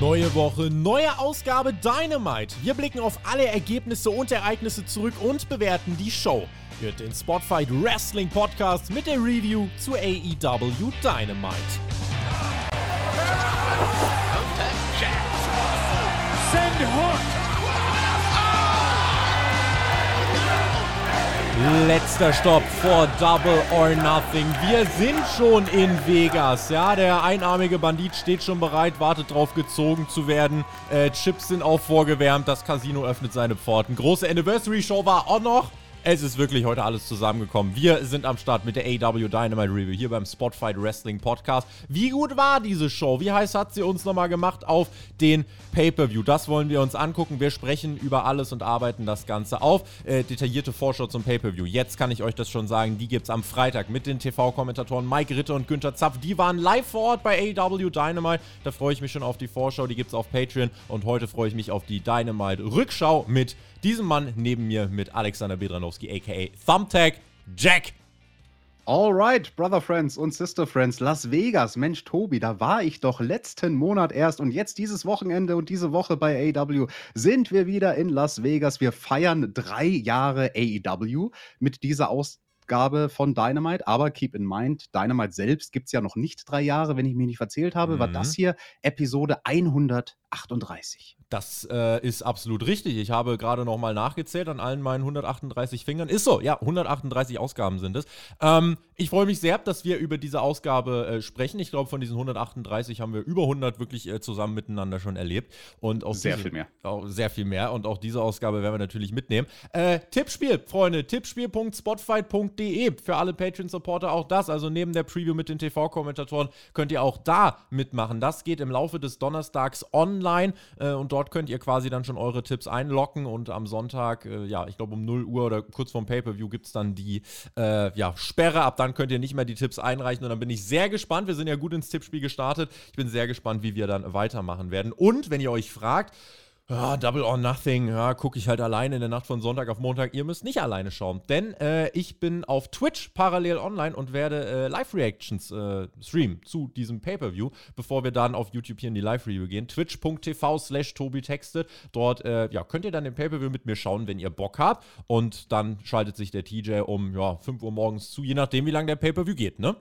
Neue Woche, neue Ausgabe Dynamite. Wir blicken auf alle Ergebnisse und Ereignisse zurück und bewerten die Show. Hört den Spotfight Wrestling Podcast mit der Review zu AEW Dynamite. Send Hook! Letzter Stopp vor Double or Nothing. Wir sind schon in Vegas. Ja, der einarmige Bandit steht schon bereit, wartet drauf, gezogen zu werden. Äh, Chips sind auch vorgewärmt. Das Casino öffnet seine Pforten. Große Anniversary Show war auch noch. Es ist wirklich heute alles zusammengekommen. Wir sind am Start mit der AW Dynamite Review hier beim Spotfight Wrestling Podcast. Wie gut war diese Show? Wie heiß hat sie uns nochmal gemacht auf den Pay-Per-View? Das wollen wir uns angucken. Wir sprechen über alles und arbeiten das Ganze auf. Äh, detaillierte Vorschau zum Pay-Per-View. Jetzt kann ich euch das schon sagen. Die gibt es am Freitag mit den TV-Kommentatoren Mike Ritter und Günther Zapf. Die waren live vor Ort bei AW Dynamite. Da freue ich mich schon auf die Vorschau. Die gibt es auf Patreon. Und heute freue ich mich auf die Dynamite Rückschau mit diesem Mann neben mir mit Alexander Bedranowski, aka Thumbtack Jack. Alright, Brother Friends und Sister Friends, Las Vegas. Mensch, Tobi, da war ich doch letzten Monat erst und jetzt dieses Wochenende und diese Woche bei AEW sind wir wieder in Las Vegas. Wir feiern drei Jahre AEW mit dieser Ausgabe von Dynamite. Aber keep in mind, Dynamite selbst gibt es ja noch nicht drei Jahre. Wenn ich mich nicht verzählt habe, war Mhm. das hier Episode 138. Das äh, ist absolut richtig. Ich habe gerade nochmal nachgezählt an allen meinen 138 Fingern. Ist so, ja, 138 Ausgaben sind es. Ähm, ich freue mich sehr, dass wir über diese Ausgabe äh, sprechen. Ich glaube, von diesen 138 haben wir über 100 wirklich äh, zusammen miteinander schon erlebt. Und auch Sehr diese, viel mehr. Auch sehr viel mehr. Und auch diese Ausgabe werden wir natürlich mitnehmen. Äh, Tippspiel, Freunde. Tippspiel.spotfight.de. Für alle Patreon-Supporter auch das. Also neben der Preview mit den TV-Kommentatoren könnt ihr auch da mitmachen. Das geht im Laufe des Donnerstags online. Äh, und dort könnt ihr quasi dann schon eure Tipps einlocken. Und am Sonntag, äh, ja, ich glaube um 0 Uhr oder kurz vorm Pay-Per-View gibt es dann die äh, ja, Sperre. Ab dann könnt ihr nicht mehr die Tipps einreichen. Und dann bin ich sehr gespannt. Wir sind ja gut ins Tippspiel gestartet. Ich bin sehr gespannt, wie wir dann weitermachen werden. Und wenn ihr euch fragt, ja, Double or Nothing, ja, gucke ich halt alleine in der Nacht von Sonntag auf Montag. Ihr müsst nicht alleine schauen, denn äh, ich bin auf Twitch parallel online und werde äh, Live-Reactions äh, streamen zu diesem Pay-Per-View, bevor wir dann auf YouTube hier in die Live-Review gehen. Twitch.tv slash Tobi textet. Dort äh, ja, könnt ihr dann den Pay-Per-View mit mir schauen, wenn ihr Bock habt. Und dann schaltet sich der TJ um ja, 5 Uhr morgens zu, je nachdem, wie lange der Pay-Per-View geht, ne?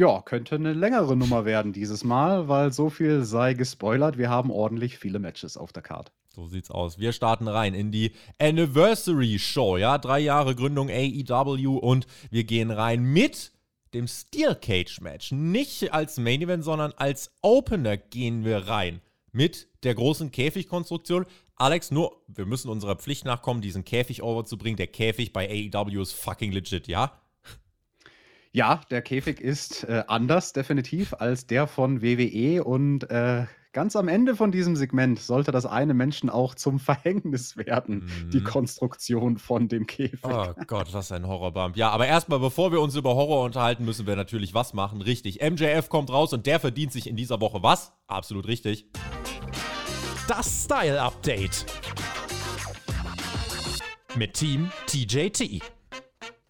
Ja, könnte eine längere Nummer werden dieses Mal, weil so viel sei gespoilert. Wir haben ordentlich viele Matches auf der Karte. So sieht's aus. Wir starten rein in die Anniversary Show, ja, drei Jahre Gründung AEW und wir gehen rein mit dem Steel Cage Match. Nicht als Main Event, sondern als Opener gehen wir rein mit der großen Käfigkonstruktion. Alex, nur, wir müssen unserer Pflicht nachkommen, diesen Käfig overzubringen. Der Käfig bei AEW ist fucking legit, ja? Ja, der Käfig ist äh, anders definitiv als der von WWE und äh, ganz am Ende von diesem Segment sollte das eine Menschen auch zum Verhängnis werden, die Mhm. Konstruktion von dem Käfig. Oh Gott, was ein Horrorbump. Ja, aber erstmal, bevor wir uns über Horror unterhalten, müssen wir natürlich was machen. Richtig. MJF kommt raus und der verdient sich in dieser Woche was? Absolut richtig. Das Style Update. Mit Team TJT.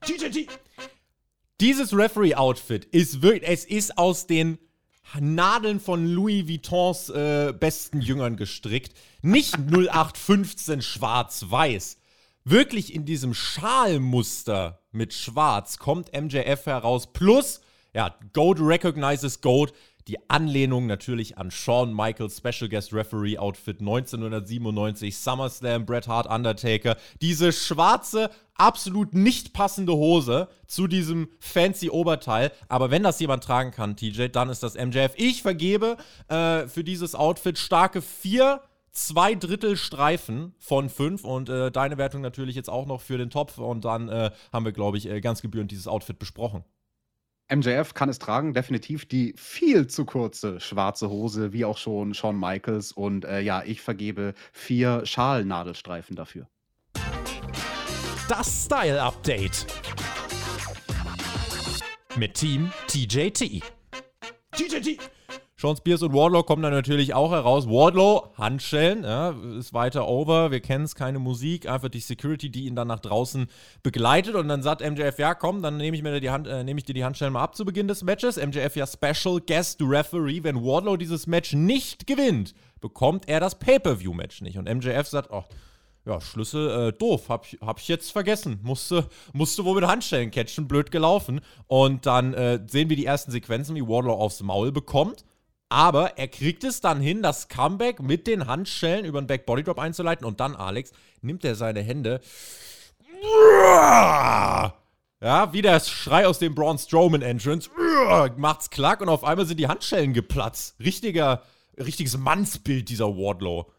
TJT. Dieses Referee-Outfit ist wirklich, es ist aus den Nadeln von Louis Vuittons äh, besten Jüngern gestrickt. Nicht 0815 schwarz-weiß. Wirklich in diesem Schalmuster mit schwarz kommt MJF heraus. Plus, ja, Goat recognizes Goat. Die Anlehnung natürlich an Shawn Michaels Special Guest Referee Outfit 1997, SummerSlam, Bret Hart, Undertaker. Diese schwarze, absolut nicht passende Hose zu diesem fancy Oberteil. Aber wenn das jemand tragen kann, TJ, dann ist das MJF. Ich vergebe äh, für dieses Outfit starke vier zwei Drittel Streifen von fünf und äh, deine Wertung natürlich jetzt auch noch für den Topf und dann äh, haben wir, glaube ich, äh, ganz gebührend dieses Outfit besprochen. MJF kann es tragen, definitiv die viel zu kurze schwarze Hose, wie auch schon Shawn Michaels. Und äh, ja, ich vergebe vier Schalnadelstreifen dafür. Das Style Update. Mit Team TJT. TJT. Sean Spears und Wardlow kommen dann natürlich auch heraus. Wardlow, Handschellen, ja, ist weiter over. Wir kennen es, keine Musik. Einfach die Security, die ihn dann nach draußen begleitet. Und dann sagt MJF, ja, komm, dann nehme ich, äh, nehm ich dir die Handschellen mal ab zu Beginn des Matches. MJF ja Special Guest Referee. Wenn Wardlow dieses Match nicht gewinnt, bekommt er das Pay-Per-View-Match nicht. Und MJF sagt, oh, ja, Schlüssel, äh, doof, hab, hab ich jetzt vergessen. Musste, musste wohl mit Handstellen catchen, blöd gelaufen. Und dann äh, sehen wir die ersten Sequenzen, wie Wardlow aufs Maul bekommt. Aber er kriegt es dann hin, das Comeback mit den Handschellen über den Back Body Drop einzuleiten. Und dann, Alex, nimmt er seine Hände. Ja, wie der Schrei aus dem Braun Strowman Entrance. Macht's klack und auf einmal sind die Handschellen geplatzt. Richtiger, richtiges Mannsbild, dieser Wardlow.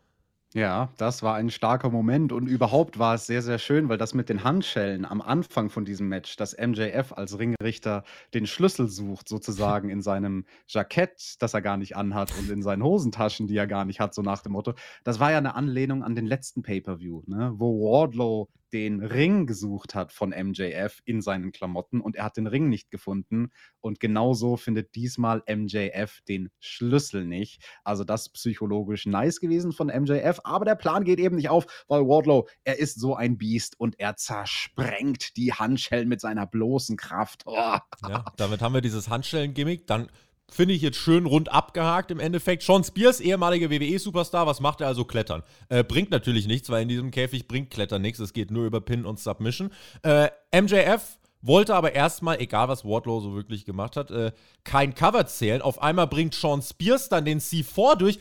Ja, das war ein starker Moment und überhaupt war es sehr, sehr schön, weil das mit den Handschellen am Anfang von diesem Match, dass MJF als Ringrichter den Schlüssel sucht, sozusagen in seinem Jackett, das er gar nicht anhat und in seinen Hosentaschen, die er gar nicht hat, so nach dem Motto. Das war ja eine Anlehnung an den letzten Pay-Per-View, ne, wo Wardlow den Ring gesucht hat von MJF in seinen Klamotten und er hat den Ring nicht gefunden. Und genauso findet diesmal MJF den Schlüssel nicht. Also das ist psychologisch nice gewesen von MJF, aber der Plan geht eben nicht auf, weil Wardlow, er ist so ein Biest und er zersprengt die Handschellen mit seiner bloßen Kraft. Oh. Ja, damit haben wir dieses Handschellen-Gimmick. Dann Finde ich jetzt schön rund abgehakt im Endeffekt. Sean Spears, ehemaliger WWE-Superstar, was macht er also? Klettern. Äh, bringt natürlich nichts, weil in diesem Käfig bringt Klettern nichts. Es geht nur über Pin und Submission. Äh, MJF wollte aber erstmal, egal was Wardlow so wirklich gemacht hat, äh, kein Cover zählen. Auf einmal bringt Sean Spears dann den C4 durch.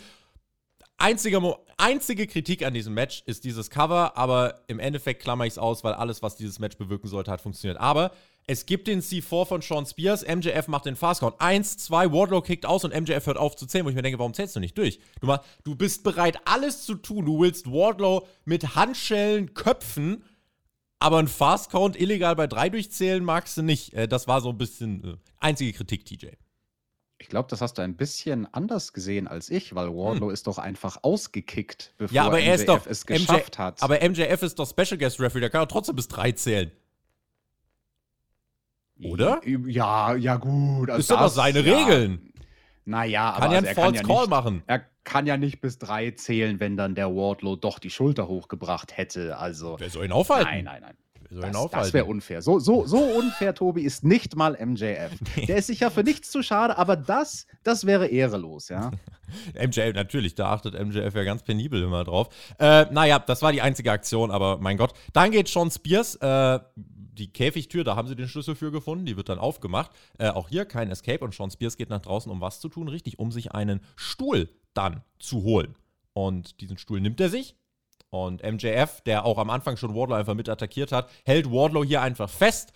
Einzige, einzige Kritik an diesem Match ist dieses Cover, aber im Endeffekt klammer ich es aus, weil alles, was dieses Match bewirken sollte, hat funktioniert. Aber es gibt den C4 von Sean Spears, MJF macht den Fastcount. Eins, zwei, Wardlow kickt aus und MJF hört auf zu zählen, wo ich mir denke, warum zählst du nicht durch? Du, mach, du bist bereit, alles zu tun. Du willst Wardlow mit Handschellen köpfen, aber ein Fastcount illegal bei drei durchzählen magst du nicht. Äh, das war so ein bisschen äh, einzige Kritik, TJ. Ich glaube, das hast du ein bisschen anders gesehen als ich, weil Wardlow hm. ist doch einfach ausgekickt, bevor ja, aber er MJF ist doch, es geschafft MJ, hat. Aber MJF ist doch Special Guest Referee, der kann doch trotzdem bis drei zählen. Oder? Ja, ja, gut. Also ist doch seine ja. Regeln. Naja, kann aber ja also einen False ja Call nicht, machen. Er kann ja nicht bis drei zählen, wenn dann der Wardlow doch die Schulter hochgebracht hätte. Also. Wer soll ihn aufhalten? Nein, nein, nein. Das, das wäre unfair. So, so, so unfair, Tobi, ist nicht mal MJF. Der ist sicher für nichts zu schade, aber das, das wäre ehrelos, ja. MJF, natürlich, da achtet MJF ja ganz penibel immer drauf. Äh, naja, das war die einzige Aktion, aber mein Gott. Dann geht Sean Spears, äh, die Käfigtür, da haben sie den Schlüssel für gefunden, die wird dann aufgemacht. Äh, auch hier kein Escape und Sean Spears geht nach draußen, um was zu tun, richtig, um sich einen Stuhl dann zu holen. Und diesen Stuhl nimmt er sich. Und MJF, der auch am Anfang schon Wardlow einfach mit attackiert hat, hält Wardlow hier einfach fest.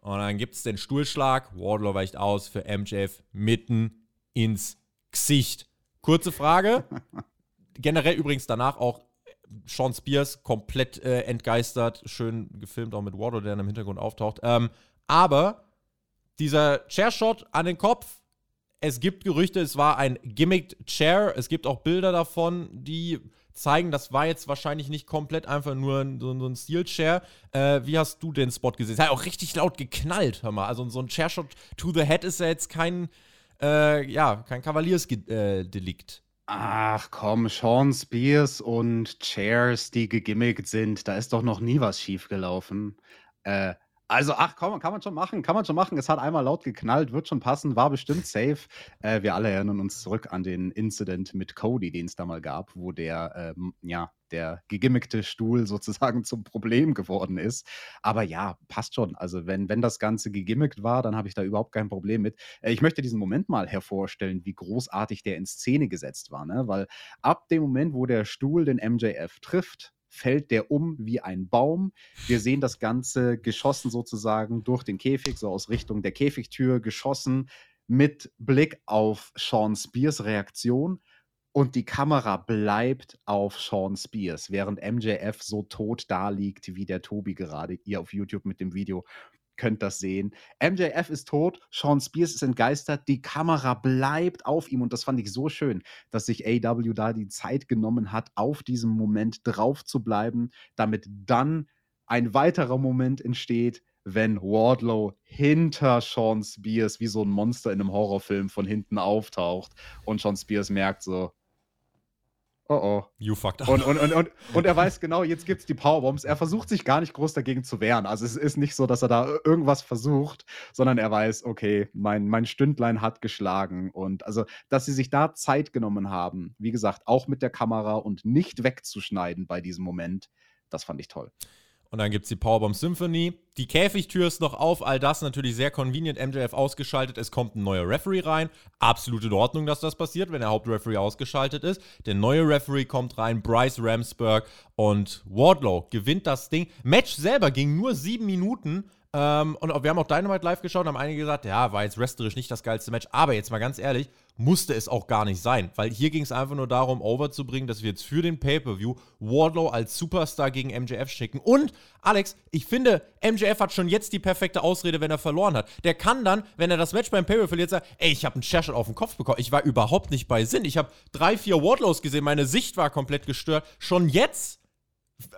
Und dann gibt es den Stuhlschlag. Wardlow weicht aus für MJF mitten ins Gesicht. Kurze Frage. Generell übrigens danach auch Sean Spears komplett äh, entgeistert, schön gefilmt, auch mit Wardlow, der dann im Hintergrund auftaucht. Ähm, aber dieser Chairshot an den Kopf, es gibt Gerüchte, es war ein gimmicked Chair. Es gibt auch Bilder davon, die zeigen, das war jetzt wahrscheinlich nicht komplett einfach nur so, so ein Steel-Chair. Äh, wie hast du den Spot gesehen? Es hat auch richtig laut geknallt, hör mal. Also so ein Chairshot to the head ist ja jetzt kein, äh, ja, kein Kavaliersdelikt. Ach komm, Sean Spears und Chairs, die gegimmickt sind, da ist doch noch nie was schiefgelaufen. Äh, also, ach komm, kann man schon machen, kann man schon machen. Es hat einmal laut geknallt, wird schon passen, war bestimmt safe. Äh, wir alle erinnern uns zurück an den Incident mit Cody, den es da mal gab, wo der, ähm, ja, der gegimmickte Stuhl sozusagen zum Problem geworden ist. Aber ja, passt schon. Also, wenn, wenn das Ganze gegimmikt war, dann habe ich da überhaupt kein Problem mit. Äh, ich möchte diesen Moment mal hervorstellen, wie großartig der in Szene gesetzt war, ne? Weil ab dem Moment, wo der Stuhl den MJF trifft, fällt der um wie ein Baum. Wir sehen das Ganze geschossen sozusagen durch den Käfig, so aus Richtung der Käfigtür geschossen, mit Blick auf Sean Spears Reaktion. Und die Kamera bleibt auf Sean Spears, während MJF so tot da liegt, wie der Tobi gerade hier auf YouTube mit dem Video könnt das sehen. MJF ist tot, Sean Spears ist entgeistert, die Kamera bleibt auf ihm und das fand ich so schön, dass sich AW da die Zeit genommen hat, auf diesem Moment drauf zu bleiben, damit dann ein weiterer Moment entsteht, wenn Wardlow hinter Sean Spears wie so ein Monster in einem Horrorfilm von hinten auftaucht und Sean Spears merkt so, oh oh. You fucked up. Und, und, und, und, und er weiß genau, jetzt gibt es die Powerbombs. Er versucht sich gar nicht groß dagegen zu wehren. Also es ist nicht so, dass er da irgendwas versucht, sondern er weiß, okay, mein, mein Stündlein hat geschlagen. Und also, dass sie sich da Zeit genommen haben, wie gesagt, auch mit der Kamera und nicht wegzuschneiden bei diesem Moment, das fand ich toll. Und dann gibt es die Powerbomb Symphony. Die Käfigtür ist noch auf, all das natürlich sehr convenient. MJF ausgeschaltet, es kommt ein neuer Referee rein. Absolut in Ordnung, dass das passiert, wenn der Hauptreferee ausgeschaltet ist. Der neue Referee kommt rein, Bryce Ramsberg und Wardlow gewinnt das Ding. Match selber ging nur sieben Minuten. Ähm, und wir haben auch Dynamite live geschaut, haben einige gesagt, ja, war jetzt wrestlerisch nicht das geilste Match. Aber jetzt mal ganz ehrlich, musste es auch gar nicht sein. Weil hier ging es einfach nur darum, overzubringen, dass wir jetzt für den Pay-Per-View Wardlow als Superstar gegen MJF schicken. Und, Alex, ich finde, MJF hat schon jetzt die perfekte Ausrede, wenn er verloren hat. Der kann dann, wenn er das Match beim Pay-Per-View verliert, sagen, ey, ich habe einen Chairshot auf den Kopf bekommen. Ich war überhaupt nicht bei Sinn. Ich habe drei, vier Wardlows gesehen, meine Sicht war komplett gestört. Schon jetzt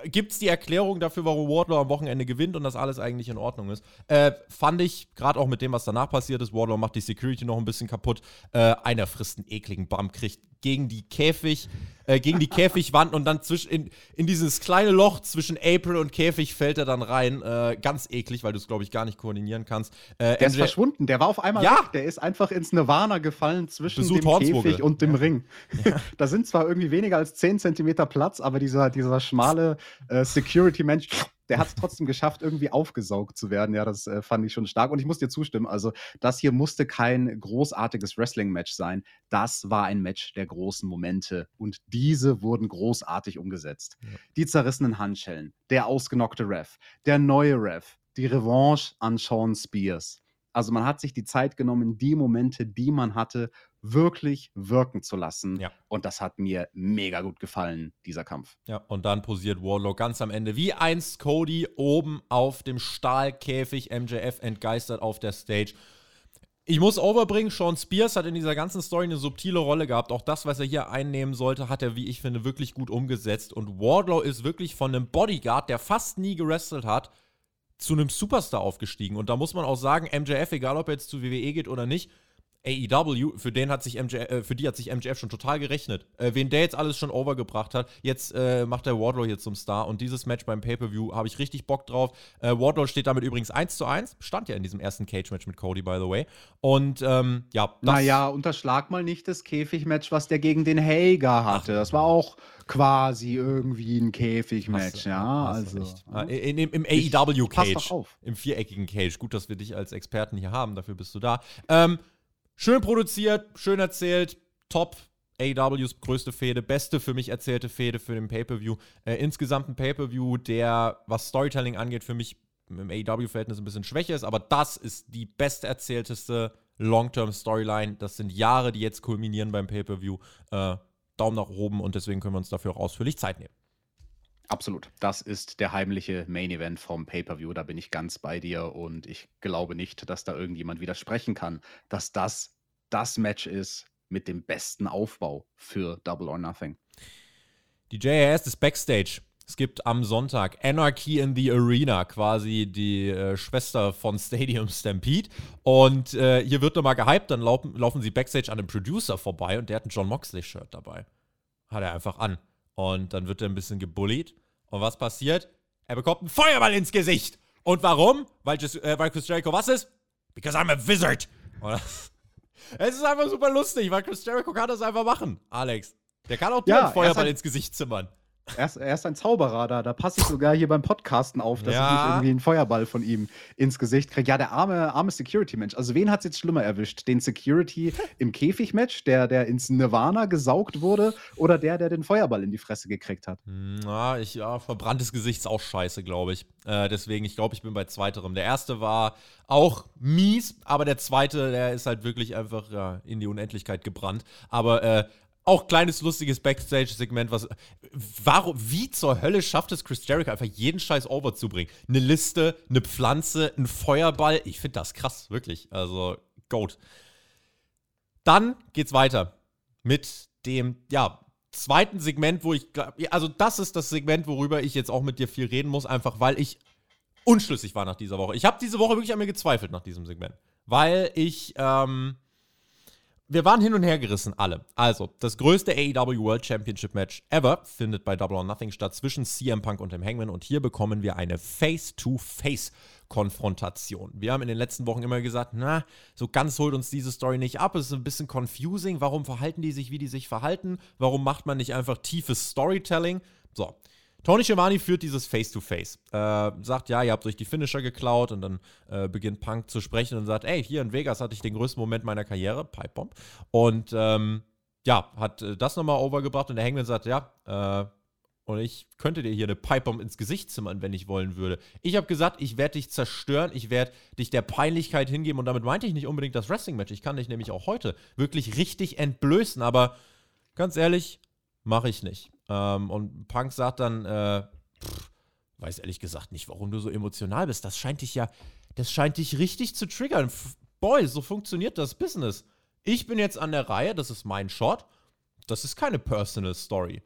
gibt es die Erklärung dafür, warum Wardlow am Wochenende gewinnt und das alles eigentlich in Ordnung ist. Äh, fand ich, gerade auch mit dem, was danach passiert ist, Wardlow macht die Security noch ein bisschen kaputt. Äh, einer frisst einen ekligen Bump, kriegt gegen die Käfig, äh, gegen die Käfigwand und dann zwischen in, in dieses kleine Loch zwischen April und Käfig fällt er dann rein. Äh, ganz eklig, weil du es, glaube ich, gar nicht koordinieren kannst. Äh, der ist verschwunden, der war auf einmal ja. weg. Der ist einfach ins Nirvana gefallen zwischen Besucht dem. Käfig und dem ja. Ring. Ja. da sind zwar irgendwie weniger als 10 Zentimeter Platz, aber dieser, dieser schmale äh, Security-Mensch der hat es trotzdem geschafft, irgendwie aufgesaugt zu werden. Ja, das äh, fand ich schon stark. Und ich muss dir zustimmen. Also, das hier musste kein großartiges Wrestling-Match sein. Das war ein Match der großen Momente. Und diese wurden großartig umgesetzt. Ja. Die zerrissenen Handschellen, der ausgenockte Ref, der neue Ref, die Revanche an Sean Spears. Also man hat sich die Zeit genommen, die Momente, die man hatte, wirklich wirken zu lassen. Ja. Und das hat mir mega gut gefallen, dieser Kampf. Ja, und dann posiert Warlock ganz am Ende wie einst Cody oben auf dem Stahlkäfig, MJF entgeistert auf der Stage. Ich muss overbringen, Sean Spears hat in dieser ganzen Story eine subtile Rolle gehabt. Auch das, was er hier einnehmen sollte, hat er, wie ich finde, wirklich gut umgesetzt. Und Wardlow ist wirklich von einem Bodyguard, der fast nie gewrestelt hat, zu einem Superstar aufgestiegen. Und da muss man auch sagen, MJF, egal ob er jetzt zu WWE geht oder nicht, AEW, für den hat sich MJ, äh, für die hat sich MJF schon total gerechnet. Äh, wen der jetzt alles schon overgebracht hat, jetzt äh, macht der Wardlow hier zum Star und dieses Match beim Pay-Per-View habe ich richtig Bock drauf. Äh, Wardlow steht damit übrigens 1 zu 1, stand ja in diesem ersten Cage-Match mit Cody, by the way. Und ähm, ja, das Naja, unterschlag mal nicht das Käfig-Match, was der gegen den Hager hatte. Ach. Das war auch quasi irgendwie ein Käfigmatch, ja. Also, ja. In, in, Im AEW-Cage. Im viereckigen Cage. Gut, dass wir dich als Experten hier haben, dafür bist du da. Ähm, schön produziert, schön erzählt, top. AEWs größte Fehde, beste für mich erzählte Fehde für den Pay-Per-View. Äh, insgesamt ein Pay-Per-View, der, was Storytelling angeht, für mich im AEW-Verhältnis ein bisschen schwächer ist, aber das ist die besterzählteste Long-Term-Storyline. Das sind Jahre, die jetzt kulminieren beim Pay-Per-View. Äh, Daumen nach oben und deswegen können wir uns dafür auch ausführlich Zeit nehmen. Absolut. Das ist der heimliche Main Event vom Pay-Per-View. Da bin ich ganz bei dir und ich glaube nicht, dass da irgendjemand widersprechen kann, dass das das Match ist mit dem besten Aufbau für Double or Nothing. Die JAS ist Backstage. Es gibt am Sonntag Anarchy in the Arena, quasi die äh, Schwester von Stadium Stampede. Und äh, hier wird nochmal gehypt, dann laufen, laufen sie Backstage an einem Producer vorbei und der hat ein John Moxley-Shirt dabei. Hat er einfach an. Und dann wird er ein bisschen gebullied. Und was passiert? Er bekommt einen Feuerball ins Gesicht. Und warum? Weil, äh, weil Chris Jericho was ist? Because I'm a wizard. es ist einfach super lustig, weil Chris Jericho kann das einfach machen, Alex. Der kann auch dir ja, einen Feuerball ins Gesicht zimmern. Er ist, er ist ein Zauberer, da, da passe ich sogar hier beim Podcasten auf, dass ja. ich nicht irgendwie einen Feuerball von ihm ins Gesicht kriege. Ja, der arme, arme Security-Mensch. Also, wen hat es jetzt schlimmer erwischt? Den Security im Käfig-Match, der, der ins Nirvana gesaugt wurde, oder der, der den Feuerball in die Fresse gekriegt hat? Na, ich, ja, verbranntes Gesicht ist auch scheiße, glaube ich. Äh, deswegen, ich glaube, ich bin bei zweiterem. Der erste war auch mies, aber der zweite, der ist halt wirklich einfach ja, in die Unendlichkeit gebrannt. Aber äh, auch kleines lustiges Backstage-Segment, was. Warum, wie zur Hölle schafft es Chris Jericho einfach jeden Scheiß over zu bringen? Eine Liste, eine Pflanze, ein Feuerball. Ich finde das krass, wirklich. Also, Goat. Dann geht's weiter mit dem, ja, zweiten Segment, wo ich. Also, das ist das Segment, worüber ich jetzt auch mit dir viel reden muss, einfach weil ich unschlüssig war nach dieser Woche. Ich habe diese Woche wirklich an mir gezweifelt nach diesem Segment, weil ich, ähm, wir waren hin und her gerissen, alle. Also, das größte AEW World Championship Match ever findet bei Double or Nothing statt zwischen CM Punk und dem Hangman und hier bekommen wir eine Face-to-Face-Konfrontation. Wir haben in den letzten Wochen immer gesagt, na, so ganz holt uns diese Story nicht ab, es ist ein bisschen confusing, warum verhalten die sich, wie die sich verhalten, warum macht man nicht einfach tiefes Storytelling? So, Tony Schiavone führt dieses Face-to-Face. -face. Äh, sagt, ja, ihr habt euch die Finisher geklaut und dann äh, beginnt Punk zu sprechen und sagt, ey, hier in Vegas hatte ich den größten Moment meiner Karriere, Pipebomb. Und ähm, ja, hat äh, das nochmal overgebracht und der Hangman sagt, ja, äh, und ich könnte dir hier eine Pipebomb ins Gesicht zimmern, wenn ich wollen würde. Ich habe gesagt, ich werde dich zerstören, ich werde dich der Peinlichkeit hingeben und damit meinte ich nicht unbedingt das Wrestling-Match. Ich kann dich nämlich auch heute wirklich richtig entblößen, aber ganz ehrlich, mache ich nicht. Ähm, und Punk sagt dann, äh, pff, weiß ehrlich gesagt nicht, warum du so emotional bist. Das scheint dich ja, das scheint dich richtig zu triggern. Boy, so funktioniert das Business. Ich bin jetzt an der Reihe, das ist mein Shot. Das ist keine Personal Story.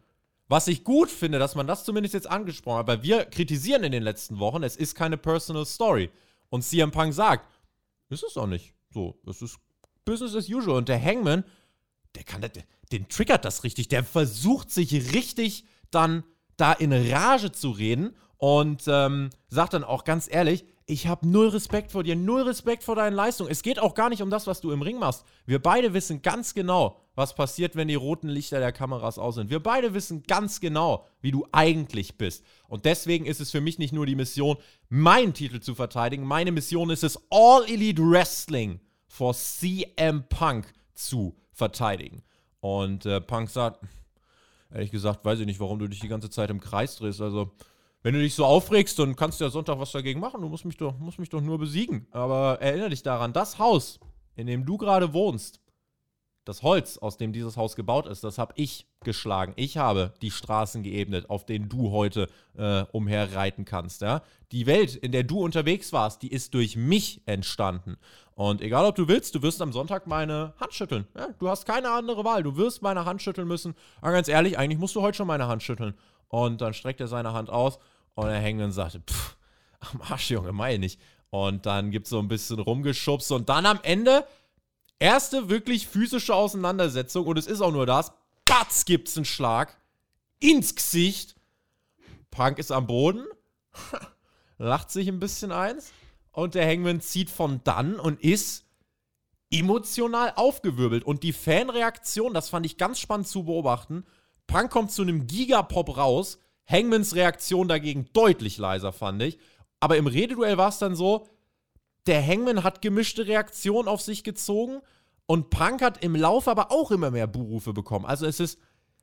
Was ich gut finde, dass man das zumindest jetzt angesprochen hat, weil wir kritisieren in den letzten Wochen, es ist keine Personal Story. Und CM Punk sagt, ist es auch nicht. So, es ist Business as usual. Und der Hangman, der kann das, den triggert das richtig. Der versucht sich richtig dann da in Rage zu reden und ähm, sagt dann auch ganz ehrlich, ich habe null Respekt vor dir, null Respekt vor deinen Leistungen. Es geht auch gar nicht um das, was du im Ring machst. Wir beide wissen ganz genau, was passiert, wenn die roten Lichter der Kameras aus sind. Wir beide wissen ganz genau, wie du eigentlich bist. Und deswegen ist es für mich nicht nur die Mission, meinen Titel zu verteidigen. Meine Mission ist es, All Elite Wrestling vor CM Punk zu verteidigen. Und äh, Punk sagt, ehrlich gesagt, weiß ich nicht, warum du dich die ganze Zeit im Kreis drehst. Also, wenn du dich so aufregst, dann kannst du ja Sonntag was dagegen machen. Du musst mich doch, musst mich doch nur besiegen. Aber erinnere dich daran, das Haus, in dem du gerade wohnst, das Holz, aus dem dieses Haus gebaut ist, das habe ich geschlagen. Ich habe die Straßen geebnet, auf denen du heute äh, umherreiten kannst. Ja? Die Welt, in der du unterwegs warst, die ist durch mich entstanden. Und egal, ob du willst, du wirst am Sonntag meine Hand schütteln. Ja? Du hast keine andere Wahl. Du wirst meine Hand schütteln müssen. Aber ganz ehrlich, eigentlich musst du heute schon meine Hand schütteln. Und dann streckt er seine Hand aus und der Hängenden sagte, pff, am Arsch, Junge, meine nicht. Und dann gibt es so ein bisschen rumgeschubst und dann am Ende Erste wirklich physische Auseinandersetzung und es ist auch nur das. Batz gibt's einen Schlag ins Gesicht. Punk ist am Boden, lacht sich ein bisschen eins und der Hangman zieht von dann und ist emotional aufgewirbelt. Und die Fanreaktion, das fand ich ganz spannend zu beobachten. Punk kommt zu einem Gigapop raus. Hangmans Reaktion dagegen deutlich leiser, fand ich. Aber im Rededuell war es dann so, der Hangman hat gemischte Reaktionen auf sich gezogen und Punk hat im Lauf aber auch immer mehr Buhrufe bekommen. Also es ist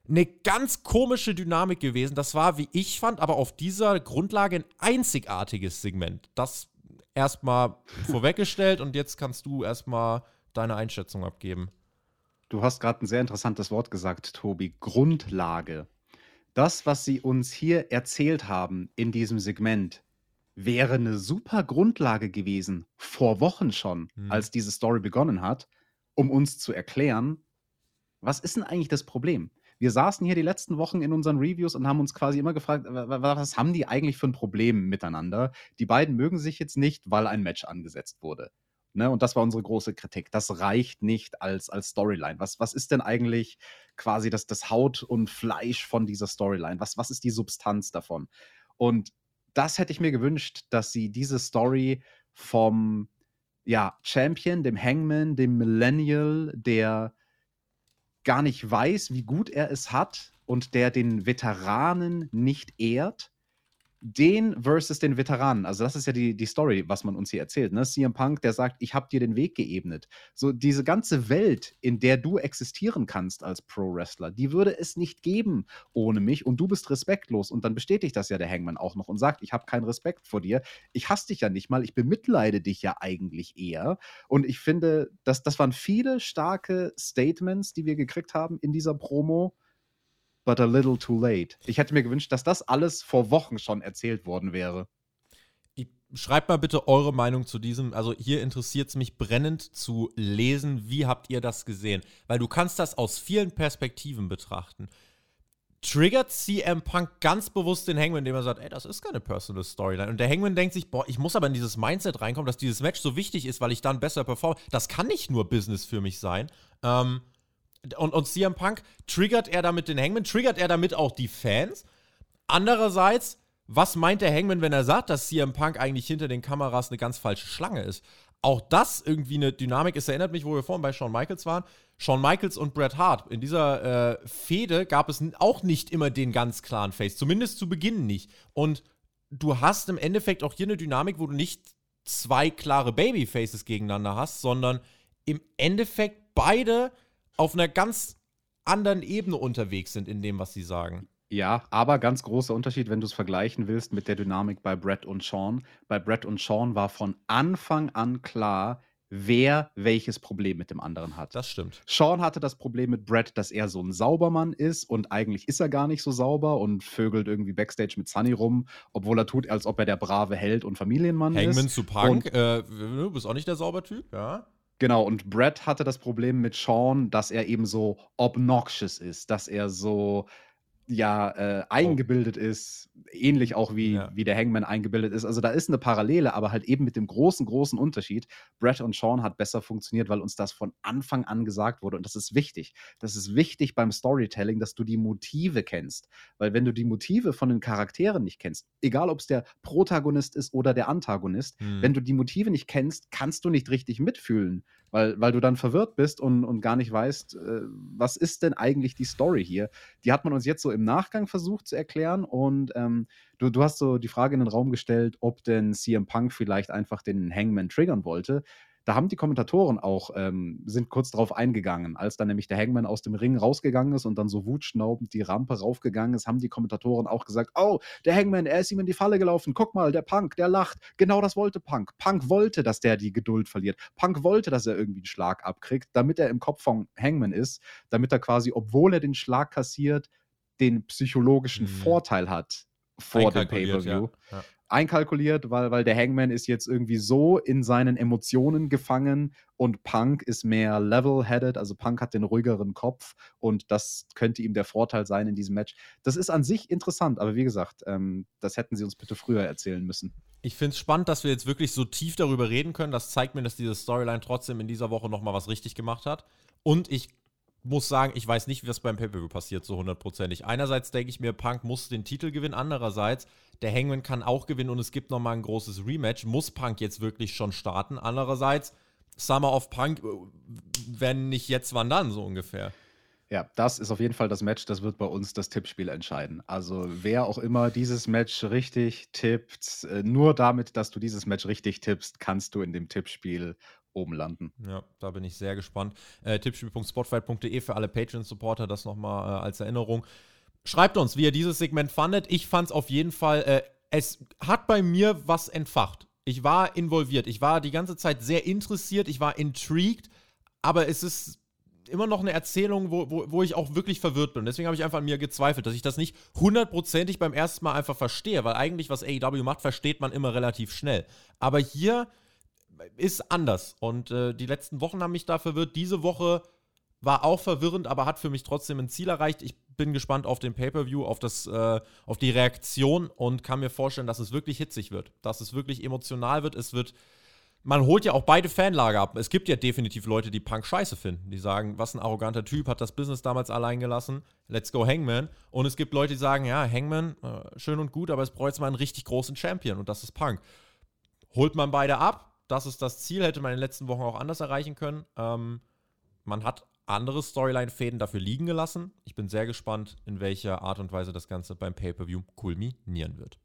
eine ganz komische Dynamik gewesen. Das war, wie ich fand, aber auf dieser Grundlage ein einzigartiges Segment. Das erstmal vorweggestellt und jetzt kannst du erstmal deine Einschätzung abgeben. Du hast gerade ein sehr interessantes Wort gesagt, Tobi. Grundlage. Das, was sie uns hier erzählt haben in diesem Segment, wäre eine super Grundlage gewesen, vor Wochen schon, hm. als diese Story begonnen hat, um uns zu erklären, was ist denn eigentlich das Problem? Wir saßen hier die letzten Wochen in unseren Reviews und haben uns quasi immer gefragt, was haben die eigentlich für ein Problem miteinander? Die beiden mögen sich jetzt nicht, weil ein Match angesetzt wurde. Ne? Und das war unsere große Kritik. Das reicht nicht als, als Storyline. Was, was ist denn eigentlich quasi das, das Haut und Fleisch von dieser Storyline? Was, was ist die Substanz davon? Und das hätte ich mir gewünscht, dass sie diese Story vom ja, Champion, dem Hangman, dem Millennial, der gar nicht weiß, wie gut er es hat und der den Veteranen nicht ehrt, den versus den Veteranen. Also das ist ja die, die Story, was man uns hier erzählt. Ne? CM Punk, der sagt, ich habe dir den Weg geebnet. So diese ganze Welt, in der du existieren kannst als Pro-Wrestler, die würde es nicht geben ohne mich und du bist respektlos. Und dann bestätigt das ja der Hangman auch noch und sagt, ich habe keinen Respekt vor dir. Ich hasse dich ja nicht mal, ich bemitleide dich ja eigentlich eher. Und ich finde, das, das waren viele starke Statements, die wir gekriegt haben in dieser Promo but a little too late. Ich hätte mir gewünscht, dass das alles vor Wochen schon erzählt worden wäre. Schreibt mal bitte eure Meinung zu diesem. Also hier interessiert es mich brennend zu lesen. Wie habt ihr das gesehen? Weil du kannst das aus vielen Perspektiven betrachten. triggert CM Punk ganz bewusst den Hangman, indem er sagt, ey, das ist keine Personal Storyline. Und der Hangman denkt sich, boah, ich muss aber in dieses Mindset reinkommen, dass dieses Match so wichtig ist, weil ich dann besser performe. Das kann nicht nur Business für mich sein. Ähm, und, und CM Punk triggert er damit den Hangman, triggert er damit auch die Fans. Andererseits, was meint der Hangman, wenn er sagt, dass CM Punk eigentlich hinter den Kameras eine ganz falsche Schlange ist? Auch das irgendwie eine Dynamik ist. Erinnert mich, wo wir vorhin bei Shawn Michaels waren. Shawn Michaels und Bret Hart. In dieser äh, Fehde gab es auch nicht immer den ganz klaren Face. Zumindest zu Beginn nicht. Und du hast im Endeffekt auch hier eine Dynamik, wo du nicht zwei klare Babyfaces gegeneinander hast, sondern im Endeffekt beide auf einer ganz anderen Ebene unterwegs sind in dem, was sie sagen. Ja, aber ganz großer Unterschied, wenn du es vergleichen willst mit der Dynamik bei Brett und Sean. Bei Brett und Sean war von Anfang an klar, wer welches Problem mit dem anderen hat. Das stimmt. Sean hatte das Problem mit Brett, dass er so ein Saubermann ist und eigentlich ist er gar nicht so sauber und vögelt irgendwie Backstage mit Sunny rum, obwohl er tut, als ob er der brave Held und Familienmann Hangman ist. Hangman zu Punk, äh, du bist auch nicht der Saubertyp, ja? Genau, und Brett hatte das Problem mit Sean, dass er eben so obnoxious ist, dass er so ja äh, eingebildet oh. ist, ähnlich auch wie, ja. wie der Hangman eingebildet ist. Also da ist eine Parallele, aber halt eben mit dem großen, großen Unterschied. Brett und Sean hat besser funktioniert, weil uns das von Anfang an gesagt wurde. Und das ist wichtig. Das ist wichtig beim Storytelling, dass du die Motive kennst. Weil wenn du die Motive von den Charakteren nicht kennst, egal ob es der Protagonist ist oder der Antagonist, hm. wenn du die Motive nicht kennst, kannst du nicht richtig mitfühlen weil, weil du dann verwirrt bist und, und gar nicht weißt, äh, was ist denn eigentlich die Story hier. Die hat man uns jetzt so im Nachgang versucht zu erklären und ähm, du, du hast so die Frage in den Raum gestellt, ob denn CM Punk vielleicht einfach den Hangman triggern wollte da haben die Kommentatoren auch, ähm, sind kurz darauf eingegangen. Als dann nämlich der Hangman aus dem Ring rausgegangen ist und dann so wutschnaubend die Rampe raufgegangen ist, haben die Kommentatoren auch gesagt, oh, der Hangman, er ist ihm in die Falle gelaufen. Guck mal, der Punk, der lacht. Genau das wollte Punk. Punk wollte, dass der die Geduld verliert. Punk wollte, dass er irgendwie einen Schlag abkriegt, damit er im Kopf von Hangman ist, damit er quasi, obwohl er den Schlag kassiert, den psychologischen mhm. Vorteil hat vor dem Pay-Per-View. Ja. Ja einkalkuliert, weil, weil der Hangman ist jetzt irgendwie so in seinen Emotionen gefangen und Punk ist mehr level-headed, also Punk hat den ruhigeren Kopf und das könnte ihm der Vorteil sein in diesem Match. Das ist an sich interessant, aber wie gesagt, ähm, das hätten sie uns bitte früher erzählen müssen. Ich finde es spannend, dass wir jetzt wirklich so tief darüber reden können. Das zeigt mir, dass diese Storyline trotzdem in dieser Woche nochmal was richtig gemacht hat. Und ich muss sagen, ich weiß nicht, was beim Pay-Per-View passiert, so hundertprozentig. Einerseits denke ich mir, Punk muss den Titel gewinnen, andererseits, der Hangman kann auch gewinnen und es gibt nochmal ein großes Rematch. Muss Punk jetzt wirklich schon starten? Andererseits, Summer of Punk, äh, wenn nicht jetzt, wann dann, so ungefähr. Ja, das ist auf jeden Fall das Match, das wird bei uns das Tippspiel entscheiden. Also wer auch immer dieses Match richtig tippt, äh, nur damit, dass du dieses Match richtig tippst, kannst du in dem Tippspiel oben landen. Ja, da bin ich sehr gespannt. Äh, Tippspiel.spotfight.de für alle Patreon-Supporter, das nochmal äh, als Erinnerung. Schreibt uns, wie ihr dieses Segment fandet. Ich fand es auf jeden Fall, äh, es hat bei mir was entfacht. Ich war involviert. Ich war die ganze Zeit sehr interessiert. Ich war intrigued. Aber es ist immer noch eine Erzählung, wo, wo, wo ich auch wirklich verwirrt bin. Deswegen habe ich einfach an mir gezweifelt, dass ich das nicht hundertprozentig beim ersten Mal einfach verstehe. Weil eigentlich, was AEW macht, versteht man immer relativ schnell. Aber hier ist anders. Und äh, die letzten Wochen haben mich da verwirrt. Diese Woche war auch verwirrend, aber hat für mich trotzdem ein Ziel erreicht. Ich bin gespannt auf den Pay-Per-View, auf, äh, auf die Reaktion und kann mir vorstellen, dass es wirklich hitzig wird. Dass es wirklich emotional wird. Es wird. Man holt ja auch beide Fanlager ab. Es gibt ja definitiv Leute, die Punk scheiße finden. Die sagen, was ein arroganter Typ, hat das Business damals allein gelassen. Let's go Hangman. Und es gibt Leute, die sagen, ja, Hangman, äh, schön und gut, aber es bräuchte mal einen richtig großen Champion und das ist Punk. Holt man beide ab, das ist das Ziel, hätte man in den letzten Wochen auch anders erreichen können. Ähm, man hat andere Storyline-Fäden dafür liegen gelassen. Ich bin sehr gespannt, in welcher Art und Weise das Ganze beim Pay-Per-View kulminieren wird.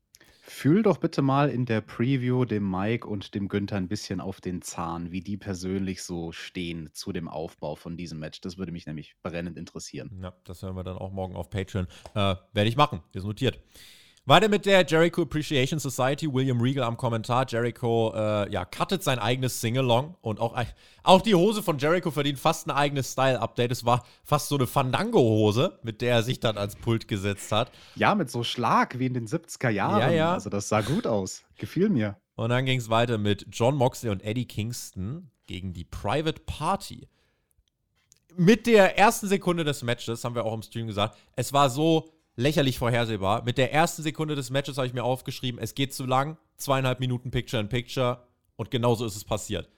Fühl doch bitte mal in der Preview dem Mike und dem Günther ein bisschen auf den Zahn, wie die persönlich so stehen zu dem Aufbau von diesem Match. Das würde mich nämlich brennend interessieren. Ja, das hören wir dann auch morgen auf Patreon. Äh, Werde ich machen, ist notiert. Weiter mit der Jericho Appreciation Society. William Regal am Kommentar. Jericho, äh, ja, cuttet sein eigenes Sing-Along. Und auch, auch die Hose von Jericho verdient fast ein eigenes Style-Update. Es war fast so eine Fandango-Hose, mit der er sich dann ans Pult gesetzt hat. Ja, mit so Schlag wie in den 70er Jahren. Ja, ja. Also, das sah gut aus. Gefiel mir. Und dann ging es weiter mit John Moxley und Eddie Kingston gegen die Private Party. Mit der ersten Sekunde des Matches, haben wir auch im Stream gesagt, es war so lächerlich vorhersehbar. Mit der ersten Sekunde des Matches habe ich mir aufgeschrieben, es geht zu lang, zweieinhalb Minuten Picture in Picture und genauso ist es passiert.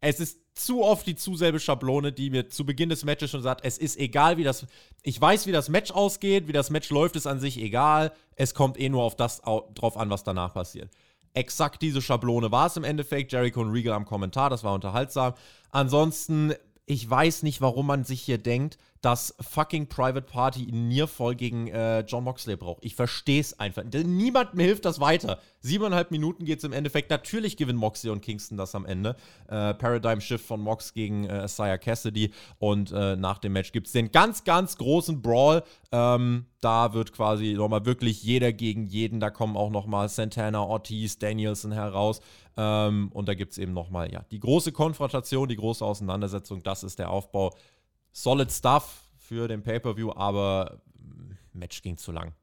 Es ist zu oft die zu selbe Schablone, die mir zu Beginn des Matches schon sagt, es ist egal, wie das. Ich weiß, wie das Match ausgeht, wie das Match läuft, ist an sich egal. Es kommt eh nur auf das drauf an, was danach passiert. Exakt diese Schablone war es im Endeffekt. Jericho und Regal am Kommentar, das war unterhaltsam. Ansonsten, ich weiß nicht, warum man sich hier denkt, dass fucking Private Party Nearfall gegen äh, John Moxley braucht. Ich verstehe es einfach. Niemand mir hilft das weiter. Siebeneinhalb Minuten geht es im Endeffekt. Natürlich gewinnen Moxley und Kingston das am Ende. Äh, Paradigm Shift von Mox gegen äh, Isaiah Cassidy. Und äh, nach dem Match gibt es den ganz, ganz großen Brawl. Ähm, da wird quasi nochmal wirklich jeder gegen jeden. Da kommen auch nochmal Santana, Ortiz, Danielson heraus. Ähm, und da gibt es eben nochmal, ja, die große Konfrontation, die große Auseinandersetzung. Das ist der Aufbau solid Stuff für den Pay-Per-View, aber mm, Match ging zu lang.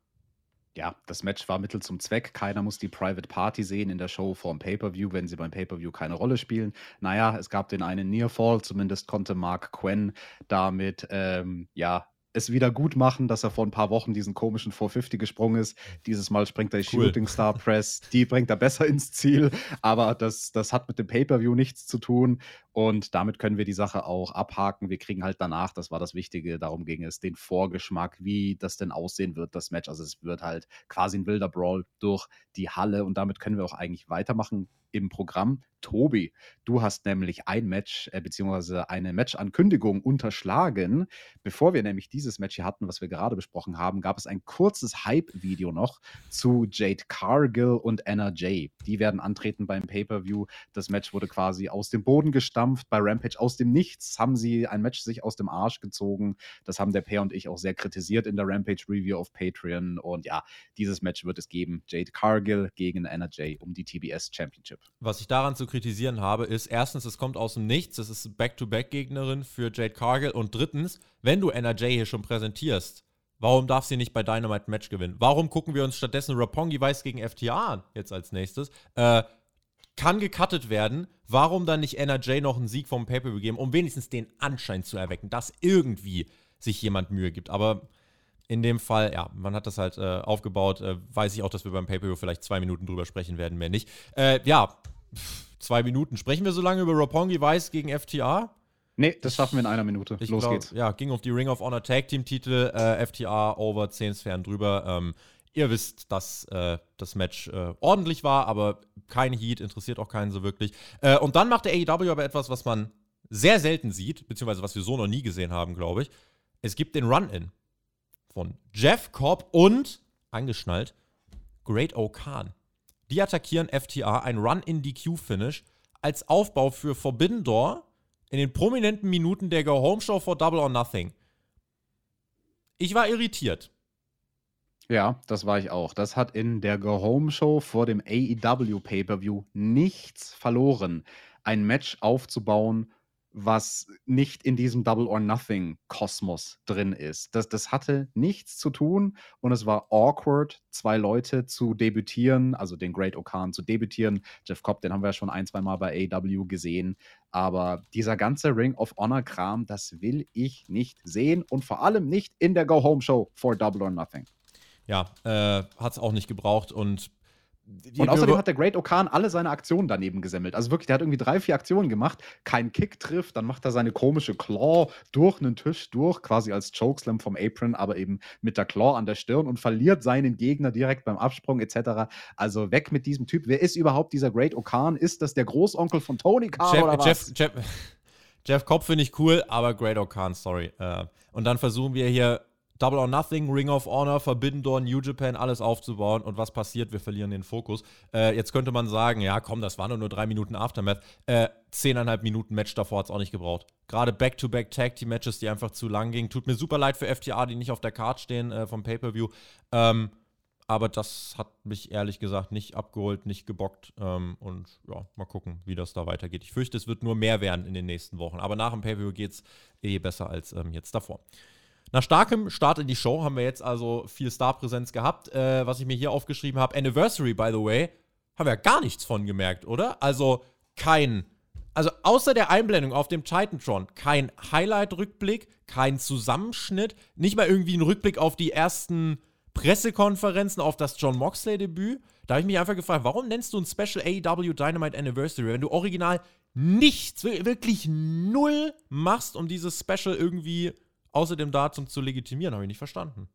Ja, das Match war Mittel zum Zweck. Keiner muss die Private Party sehen in der Show vorm Pay-Per-View, wenn sie beim Pay-Per-View keine Rolle spielen. Naja, es gab den einen Nearfall, zumindest konnte Mark Quinn damit ähm, ja es wieder gut machen, dass er vor ein paar Wochen diesen komischen 450 gesprungen ist. Dieses Mal springt er die cool. Shooting Star Press, die bringt er besser ins Ziel, aber das, das hat mit dem Pay-Per-View nichts zu tun und damit können wir die Sache auch abhaken. Wir kriegen halt danach, das war das Wichtige, darum ging es, den Vorgeschmack, wie das denn aussehen wird, das Match. Also es wird halt quasi ein wilder Brawl durch die Halle und damit können wir auch eigentlich weitermachen im Programm. Tobi, du hast nämlich ein Match äh, beziehungsweise eine Match-Ankündigung unterschlagen. Bevor wir nämlich dieses Match hier hatten, was wir gerade besprochen haben, gab es ein kurzes Hype-Video noch zu Jade Cargill und Anna Jay. Die werden antreten beim Pay-Per-View. Das Match wurde quasi aus dem Boden gestampft. Bei Rampage aus dem Nichts haben sie ein Match sich aus dem Arsch gezogen. Das haben der Pair und ich auch sehr kritisiert in der Rampage-Review auf Patreon. Und ja, dieses Match wird es geben. Jade Cargill gegen Anna um die TBS Championship. Was ich daran zu kritisieren habe, ist erstens, es kommt aus dem Nichts, es ist Back-to-Back-Gegnerin für Jade Cargill und drittens, wenn du NRJ hier schon präsentierst, warum darf sie nicht bei Dynamite Match gewinnen? Warum gucken wir uns stattdessen Rapongi Weiß gegen FTA an, jetzt als nächstes? Äh, kann gecuttet werden. Warum dann nicht NRJ noch einen Sieg vom Pay-Per-View geben, um wenigstens den Anschein zu erwecken, dass irgendwie sich jemand Mühe gibt? Aber in dem Fall, ja, man hat das halt äh, aufgebaut. Äh, weiß ich auch, dass wir beim Pay-Per-View vielleicht zwei Minuten drüber sprechen werden, mehr nicht. Äh, ja, zwei Minuten. Sprechen wir so lange über Roppongi Weiß gegen FTA? Nee, das schaffen wir in einer Minute. Ich Los glaub, geht's. Ja, ging auf die Ring of Honor Tag Team Titel. Äh, FTA over 10 Sphären drüber. Ähm, ihr wisst, dass äh, das Match äh, ordentlich war, aber kein Heat, interessiert auch keinen so wirklich. Äh, und dann macht der AEW aber etwas, was man sehr selten sieht, beziehungsweise was wir so noch nie gesehen haben, glaube ich. Es gibt den Run-In von Jeff Cobb und, angeschnallt, Great O'Khan. Die attackieren FTA, ein Run-in-DQ-Finish, als Aufbau für Forbidden Door in den prominenten Minuten der Go-Home-Show vor Double or Nothing. Ich war irritiert. Ja, das war ich auch. Das hat in der Go-Home-Show vor dem AEW Pay-Per-View nichts verloren, ein Match aufzubauen, was nicht in diesem Double or Nothing Kosmos drin ist. Das, das hatte nichts zu tun und es war awkward, zwei Leute zu debütieren, also den Great Okan zu debütieren. Jeff Cobb, den haben wir ja schon ein, zwei Mal bei AW gesehen. Aber dieser ganze Ring of Honor Kram, das will ich nicht sehen und vor allem nicht in der Go Home Show for Double or Nothing. Ja, äh, hat es auch nicht gebraucht und und außerdem hat der Great Okan alle seine Aktionen daneben gesemmelt. Also wirklich, der hat irgendwie drei, vier Aktionen gemacht. Kein Kick trifft, dann macht er seine komische Claw durch einen Tisch durch, quasi als Chokeslam vom Apron, aber eben mit der Claw an der Stirn und verliert seinen Gegner direkt beim Absprung etc. Also weg mit diesem Typ. Wer ist überhaupt dieser Great Okan? Ist das der Großonkel von Tony Khan Jeff, oder was? Jeff, Jeff, Jeff Cobb finde ich cool, aber Great Okan, sorry. Äh, und dann versuchen wir hier Double or Nothing, Ring of Honor, Forbidden Door, New Japan, alles aufzubauen. Und was passiert? Wir verlieren den Fokus. Äh, jetzt könnte man sagen, ja, komm, das waren nur drei Minuten Aftermath. Äh, zehneinhalb Minuten Match davor hat es auch nicht gebraucht. Gerade Back-to-Back Tag Team Matches, die einfach zu lang gingen. Tut mir super leid für FTA, die nicht auf der Card stehen äh, vom Pay-Per-View. Ähm, aber das hat mich ehrlich gesagt nicht abgeholt, nicht gebockt. Ähm, und ja, mal gucken, wie das da weitergeht. Ich fürchte, es wird nur mehr werden in den nächsten Wochen. Aber nach dem Pay-Per-View geht es eh besser als ähm, jetzt davor. Nach starkem Start in die Show haben wir jetzt also viel Starpräsenz gehabt. Äh, was ich mir hier aufgeschrieben habe, Anniversary, by the way, haben wir gar nichts von gemerkt, oder? Also kein, also außer der Einblendung auf dem Titantron, kein Highlight-Rückblick, kein Zusammenschnitt, nicht mal irgendwie ein Rückblick auf die ersten Pressekonferenzen auf das John Moxley-Debüt. Da habe ich mich einfach gefragt, warum nennst du ein Special AEW Dynamite Anniversary, wenn du original nichts, wirklich null machst, um dieses Special irgendwie außer dem Datum zu legitimieren? Habe ich nicht verstanden.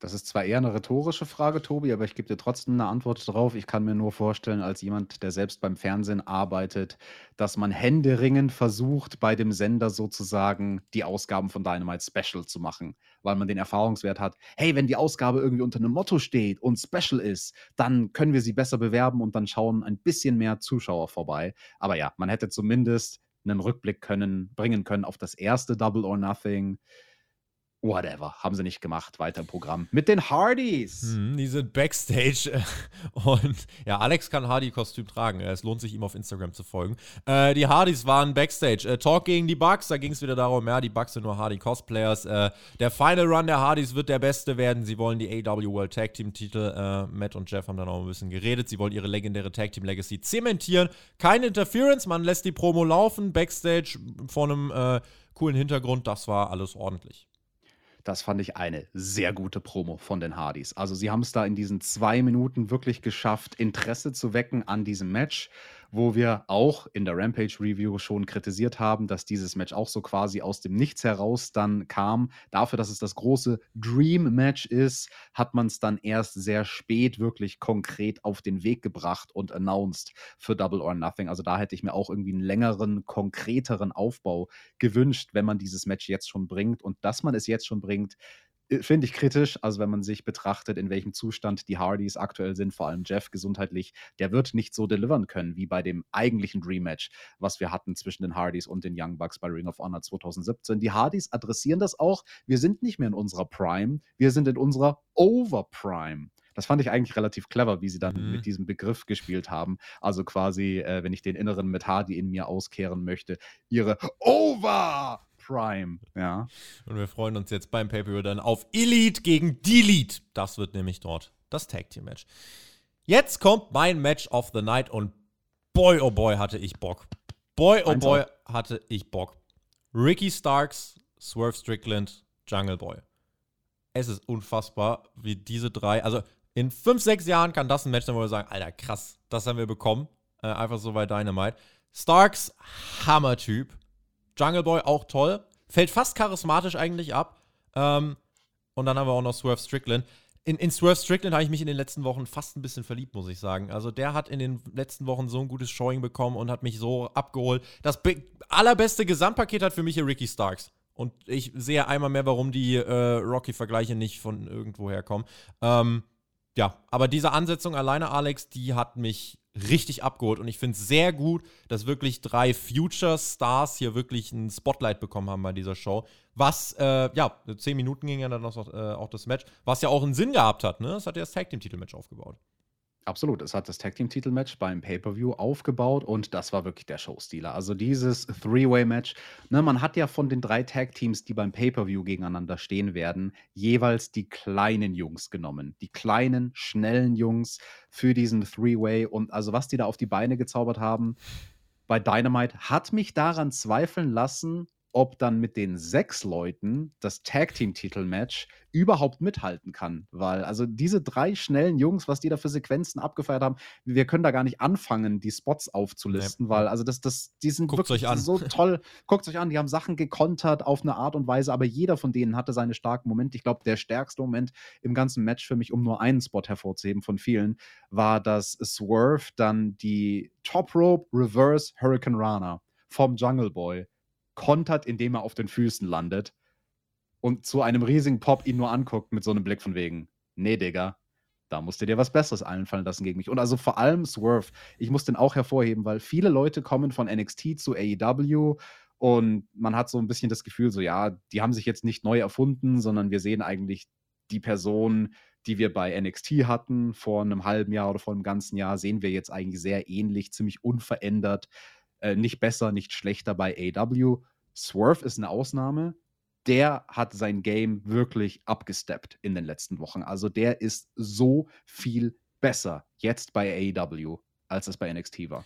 Das ist zwar eher eine rhetorische Frage, Tobi, aber ich gebe dir trotzdem eine Antwort drauf. Ich kann mir nur vorstellen, als jemand, der selbst beim Fernsehen arbeitet, dass man händeringend versucht, bei dem Sender sozusagen die Ausgaben von Dynamite Special zu machen, weil man den Erfahrungswert hat, hey, wenn die Ausgabe irgendwie unter einem Motto steht und Special ist, dann können wir sie besser bewerben und dann schauen ein bisschen mehr Zuschauer vorbei. Aber ja, man hätte zumindest einen Rückblick können, bringen können auf das erste Double or Nothing Whatever, haben sie nicht gemacht. Weiter im Programm. Mit den Hardys. Hm, die sind Backstage. Äh, und ja, Alex kann Hardy-Kostüm tragen. Es lohnt sich, ihm auf Instagram zu folgen. Äh, die Hardys waren Backstage. Äh, Talk gegen die Bucks. Da ging es wieder darum, ja, die Bucks sind nur Hardy-Cosplayers. Äh, der Final Run der Hardys wird der beste werden. Sie wollen die AW World Tag Team-Titel. Äh, Matt und Jeff haben dann auch ein bisschen geredet. Sie wollen ihre legendäre Tag Team Legacy zementieren. Keine Interference. Man lässt die Promo laufen. Backstage vor einem äh, coolen Hintergrund. Das war alles ordentlich. Das fand ich eine sehr gute Promo von den Hardys. Also sie haben es da in diesen zwei Minuten wirklich geschafft, Interesse zu wecken an diesem Match wo wir auch in der Rampage-Review schon kritisiert haben, dass dieses Match auch so quasi aus dem Nichts heraus dann kam. Dafür, dass es das große Dream-Match ist, hat man es dann erst sehr spät wirklich konkret auf den Weg gebracht und announced für Double or Nothing. Also da hätte ich mir auch irgendwie einen längeren, konkreteren Aufbau gewünscht, wenn man dieses Match jetzt schon bringt. Und dass man es jetzt schon bringt, finde ich kritisch. Also, wenn man sich betrachtet, in welchem Zustand die Hardys aktuell sind, vor allem Jeff gesundheitlich, der wird nicht so delivern können wie bei dem eigentlichen Dream Match, was wir hatten zwischen den Hardys und den Young Bucks bei Ring of Honor 2017. Die Hardys adressieren das auch. Wir sind nicht mehr in unserer Prime, wir sind in unserer Overprime. Das fand ich eigentlich relativ clever, wie sie dann mhm. mit diesem Begriff gespielt haben. Also quasi, äh, wenn ich den inneren mit Hardy in mir auskehren möchte, ihre Over Prime, ja. Und wir freuen uns jetzt beim Pay-Per-View dann auf Elite gegen Delete. Das wird nämlich dort das Tag Team Match. Jetzt kommt mein Match of the Night und boy, oh boy, hatte ich Bock. Boy, oh boy, hatte ich Bock. Ricky Starks, Swerve Strickland, Jungle Boy. Es ist unfassbar, wie diese drei, also in fünf, sechs Jahren kann das ein Match sein, wo wir sagen, Alter, krass, das haben wir bekommen. Äh, einfach so bei Dynamite. Starks, Hammer-Typ. Jungle Boy auch toll. Fällt fast charismatisch eigentlich ab. Ähm, und dann haben wir auch noch Swerve Strickland. In, in Swerve Strickland habe ich mich in den letzten Wochen fast ein bisschen verliebt, muss ich sagen. Also der hat in den letzten Wochen so ein gutes Showing bekommen und hat mich so abgeholt. Das allerbeste Gesamtpaket hat für mich hier Ricky Starks. Und ich sehe einmal mehr, warum die äh, Rocky-Vergleiche nicht von irgendwo herkommen. Ähm, ja, aber diese Ansetzung alleine, Alex, die hat mich richtig abgeholt. Und ich finde es sehr gut, dass wirklich drei Future Stars hier wirklich ein Spotlight bekommen haben bei dieser Show. Was, äh, ja, zehn Minuten ging ja dann noch, äh, auch das Match, was ja auch einen Sinn gehabt hat, ne? Das hat ja das Tag Team Titelmatch aufgebaut. Absolut. Es hat das Tag Team Titelmatch beim Pay-Per-View aufgebaut und das war wirklich der Showstealer. Also dieses Three-Way-Match. Ne, man hat ja von den drei Tag Teams, die beim Pay-Per-View gegeneinander stehen werden, jeweils die kleinen Jungs genommen. Die kleinen, schnellen Jungs für diesen Three-Way. Und also was die da auf die Beine gezaubert haben bei Dynamite, hat mich daran zweifeln lassen, ob dann mit den sechs Leuten das Tag Team Titelmatch überhaupt mithalten kann, weil also diese drei schnellen Jungs, was die da für Sequenzen abgefeiert haben, wir können da gar nicht anfangen, die Spots aufzulisten, nee. weil also das, das, die sind Guckt wirklich so toll. Guckt euch an, die haben Sachen gekontert auf eine Art und Weise, aber jeder von denen hatte seine starken Momente. Ich glaube, der stärkste Moment im ganzen Match für mich, um nur einen Spot hervorzuheben von vielen, war, dass Swerve dann die Top Rope Reverse Hurricane Rana vom Jungle Boy kontert, indem er auf den Füßen landet und zu einem riesigen Pop ihn nur anguckt mit so einem Blick von wegen, nee, Digga, da musst du dir was Besseres einfallen lassen gegen mich. Und also vor allem Swerve, ich muss den auch hervorheben, weil viele Leute kommen von NXT zu AEW und man hat so ein bisschen das Gefühl, so ja, die haben sich jetzt nicht neu erfunden, sondern wir sehen eigentlich die Person, die wir bei NXT hatten vor einem halben Jahr oder vor einem ganzen Jahr, sehen wir jetzt eigentlich sehr ähnlich, ziemlich unverändert. Äh, nicht besser, nicht schlechter bei AW. Swerve ist eine Ausnahme. Der hat sein Game wirklich abgesteppt in den letzten Wochen. Also der ist so viel besser jetzt bei AEW, als es bei NXT war.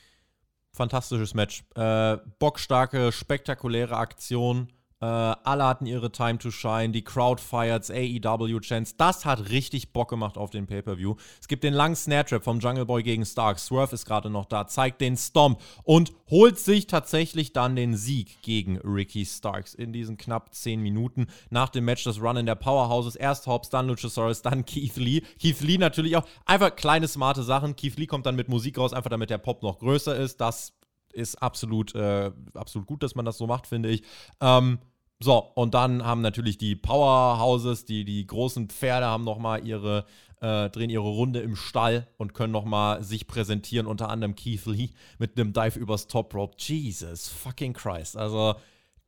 Fantastisches Match. Äh, bockstarke, spektakuläre Aktion. Äh, alle hatten ihre Time to Shine, die Crowd Fires, AEW Chance. Das hat richtig Bock gemacht auf den Pay-Per-View. Es gibt den langen Snare-Trap vom Jungle Boy gegen Stark. Swerve ist gerade noch da, zeigt den Stomp und holt sich tatsächlich dann den Sieg gegen Ricky Starks in diesen knapp 10 Minuten. Nach dem Match das Run in der Powerhouses. Erst Hobbs, dann Luchasaurus, dann Keith Lee. Keith Lee natürlich auch. Einfach kleine, smarte Sachen. Keith Lee kommt dann mit Musik raus, einfach damit der Pop noch größer ist. Das ist absolut, äh, absolut gut, dass man das so macht, finde ich. Ähm, so, und dann haben natürlich die Powerhouses, die, die großen Pferde haben nochmal ihre, äh, drehen ihre Runde im Stall und können nochmal sich präsentieren, unter anderem Keith Lee mit einem Dive übers Top Rope. Jesus fucking Christ. Also,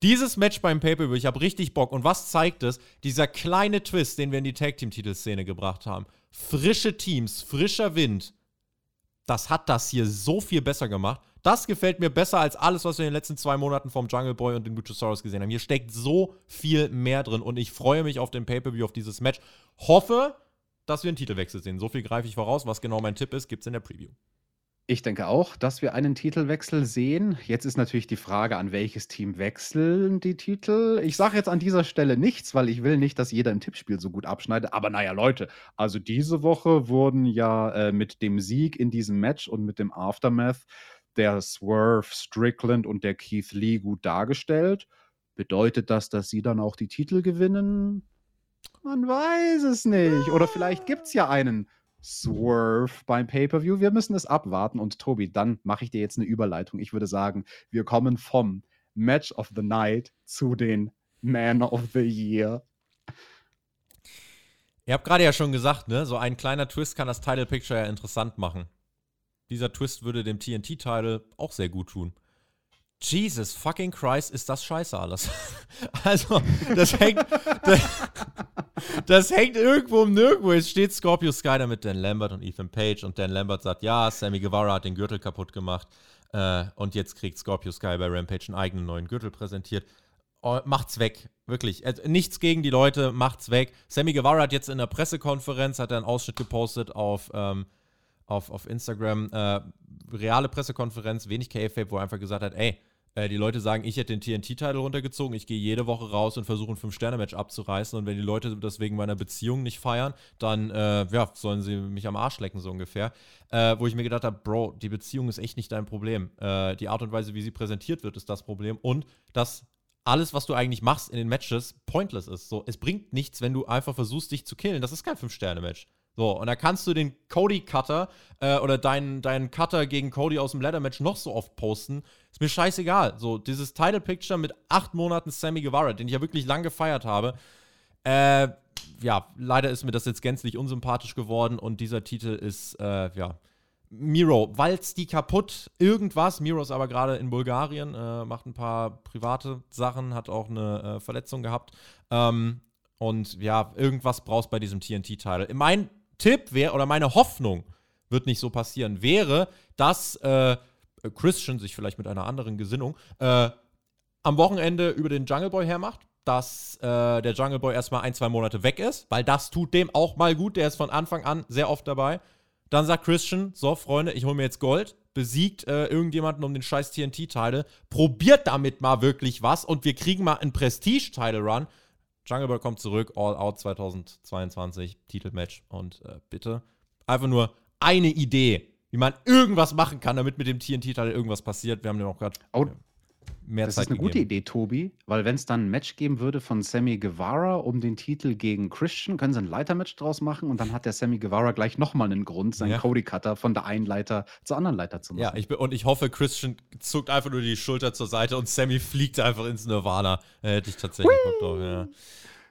dieses Match beim Pay-Per-View, ich habe richtig Bock. Und was zeigt es? Dieser kleine Twist, den wir in die Tag-Team-Titelszene gebracht haben. Frische Teams, frischer Wind. Das hat das hier so viel besser gemacht. Das gefällt mir besser als alles, was wir in den letzten zwei Monaten vom Jungle Boy und dem Luchasaurus gesehen haben. Hier steckt so viel mehr drin und ich freue mich auf den Pay-Per-View, auf dieses Match. Hoffe, dass wir einen Titelwechsel sehen. So viel greife ich voraus. Was genau mein Tipp ist, gibt es in der Preview. Ich denke auch, dass wir einen Titelwechsel sehen. Jetzt ist natürlich die Frage, an welches Team wechseln die Titel. Ich sage jetzt an dieser Stelle nichts, weil ich will nicht, dass jeder im Tippspiel so gut abschneidet. Aber naja, Leute, also diese Woche wurden ja äh, mit dem Sieg in diesem Match und mit dem Aftermath der Swerve Strickland und der Keith Lee gut dargestellt. Bedeutet das, dass sie dann auch die Titel gewinnen? Man weiß es nicht. Oder vielleicht gibt es ja einen Swerve beim Pay-Per-View. Wir müssen es abwarten. Und Tobi, dann mache ich dir jetzt eine Überleitung. Ich würde sagen, wir kommen vom Match of the Night zu den Man of the Year. Ihr habt gerade ja schon gesagt, ne? So ein kleiner Twist kann das Title Picture ja interessant machen. Dieser Twist würde dem TNT-Title auch sehr gut tun. Jesus fucking Christ, ist das scheiße alles. also, das hängt. das, das, hängt irgendwo um nirgendwo. Es steht Scorpio Sky da mit Dan Lambert und Ethan Page und Dan Lambert sagt: Ja, Sammy Guevara hat den Gürtel kaputt gemacht. Äh, und jetzt kriegt Scorpio Sky bei Rampage einen eigenen neuen Gürtel präsentiert. Oh, macht's weg. Wirklich. Also, nichts gegen die Leute, macht's weg. Sammy Guevara hat jetzt in der Pressekonferenz hat einen Ausschnitt gepostet auf. Ähm, auf, auf Instagram, äh, reale Pressekonferenz, wenig KFAP, wo er einfach gesagt hat, ey, äh, die Leute sagen, ich hätte den TNT-Titel runtergezogen, ich gehe jede Woche raus und versuche ein Fünf-Sterne-Match abzureißen und wenn die Leute das wegen meiner Beziehung nicht feiern, dann, äh, ja, sollen sie mich am Arsch lecken, so ungefähr. Äh, wo ich mir gedacht habe, Bro, die Beziehung ist echt nicht dein Problem. Äh, die Art und Weise, wie sie präsentiert wird, ist das Problem und dass alles, was du eigentlich machst in den Matches, pointless ist. So, es bringt nichts, wenn du einfach versuchst, dich zu killen. Das ist kein Fünf-Sterne-Match. So, und da kannst du den Cody-Cutter äh, oder deinen, deinen Cutter gegen Cody aus dem Ladder-Match noch so oft posten. Ist mir scheißegal. So, dieses Title-Picture mit acht Monaten Sammy Guevara, den ich ja wirklich lang gefeiert habe. Äh, ja, leider ist mir das jetzt gänzlich unsympathisch geworden und dieser Titel ist, äh, ja, Miro, walzt die kaputt, irgendwas. Miro ist aber gerade in Bulgarien, äh, macht ein paar private Sachen, hat auch eine äh, Verletzung gehabt. Ähm, und ja, irgendwas brauchst bei diesem TNT-Titel. Mein Tipp wäre, oder meine Hoffnung, wird nicht so passieren, wäre, dass äh, Christian sich vielleicht mit einer anderen Gesinnung äh, am Wochenende über den Jungle Boy hermacht, dass äh, der Jungle Boy erstmal ein, zwei Monate weg ist, weil das tut dem auch mal gut. Der ist von Anfang an sehr oft dabei. Dann sagt Christian: So, Freunde, ich hole mir jetzt Gold, besiegt äh, irgendjemanden um den scheiß TNT-Title, probiert damit mal wirklich was und wir kriegen mal einen Prestige-Title-Run. Jungle Boy kommt zurück, All Out 2022, Titelmatch. Und äh, bitte einfach nur eine Idee, wie man irgendwas machen kann, damit mit dem TNT-Teil irgendwas passiert. Wir haben ja auch gerade oh, mehr das Zeit. Das ist eine gegeben. gute Idee, Tobi, weil wenn es dann ein Match geben würde von Sammy Guevara um den Titel gegen Christian, können sie ein Leitermatch draus machen und dann hat der Sammy Guevara gleich nochmal einen Grund, seinen ja. Cody-Cutter von der einen Leiter zur anderen Leiter zu machen. Ja, ich, und ich hoffe, Christian zuckt einfach nur die Schulter zur Seite und Sammy fliegt einfach ins Nirvana. Hätte ich tatsächlich Bock drauf, ja.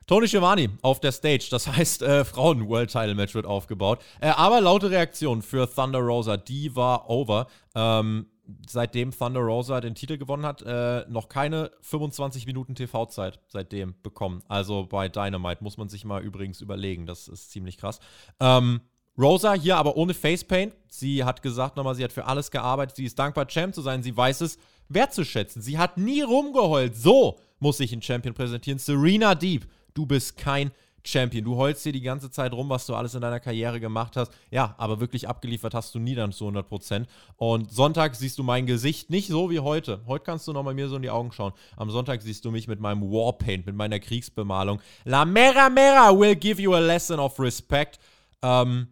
Tony Schiavone auf der Stage, das heißt, äh, Frauen-World-Title-Match wird aufgebaut. Äh, aber laute Reaktion für Thunder Rosa, die war over. Ähm, seitdem Thunder Rosa den Titel gewonnen hat, äh, noch keine 25 Minuten TV-Zeit seitdem bekommen. Also bei Dynamite muss man sich mal übrigens überlegen. Das ist ziemlich krass. Ähm, Rosa hier aber ohne Facepaint. Sie hat gesagt nochmal, sie hat für alles gearbeitet. Sie ist dankbar, Champ zu sein. Sie weiß es wertzuschätzen. Sie hat nie rumgeheult. So muss sich ein Champion präsentieren. Serena Deep, du bist kein Champion. Du heulst dir die ganze Zeit rum, was du alles in deiner Karriere gemacht hast. Ja, aber wirklich abgeliefert hast du nie dann zu 100 Prozent. Und Sonntag siehst du mein Gesicht nicht so wie heute. Heute kannst du noch mal mir so in die Augen schauen. Am Sonntag siehst du mich mit meinem Warpaint, mit meiner Kriegsbemalung. La Mera Mera will give you a lesson of respect. Ähm,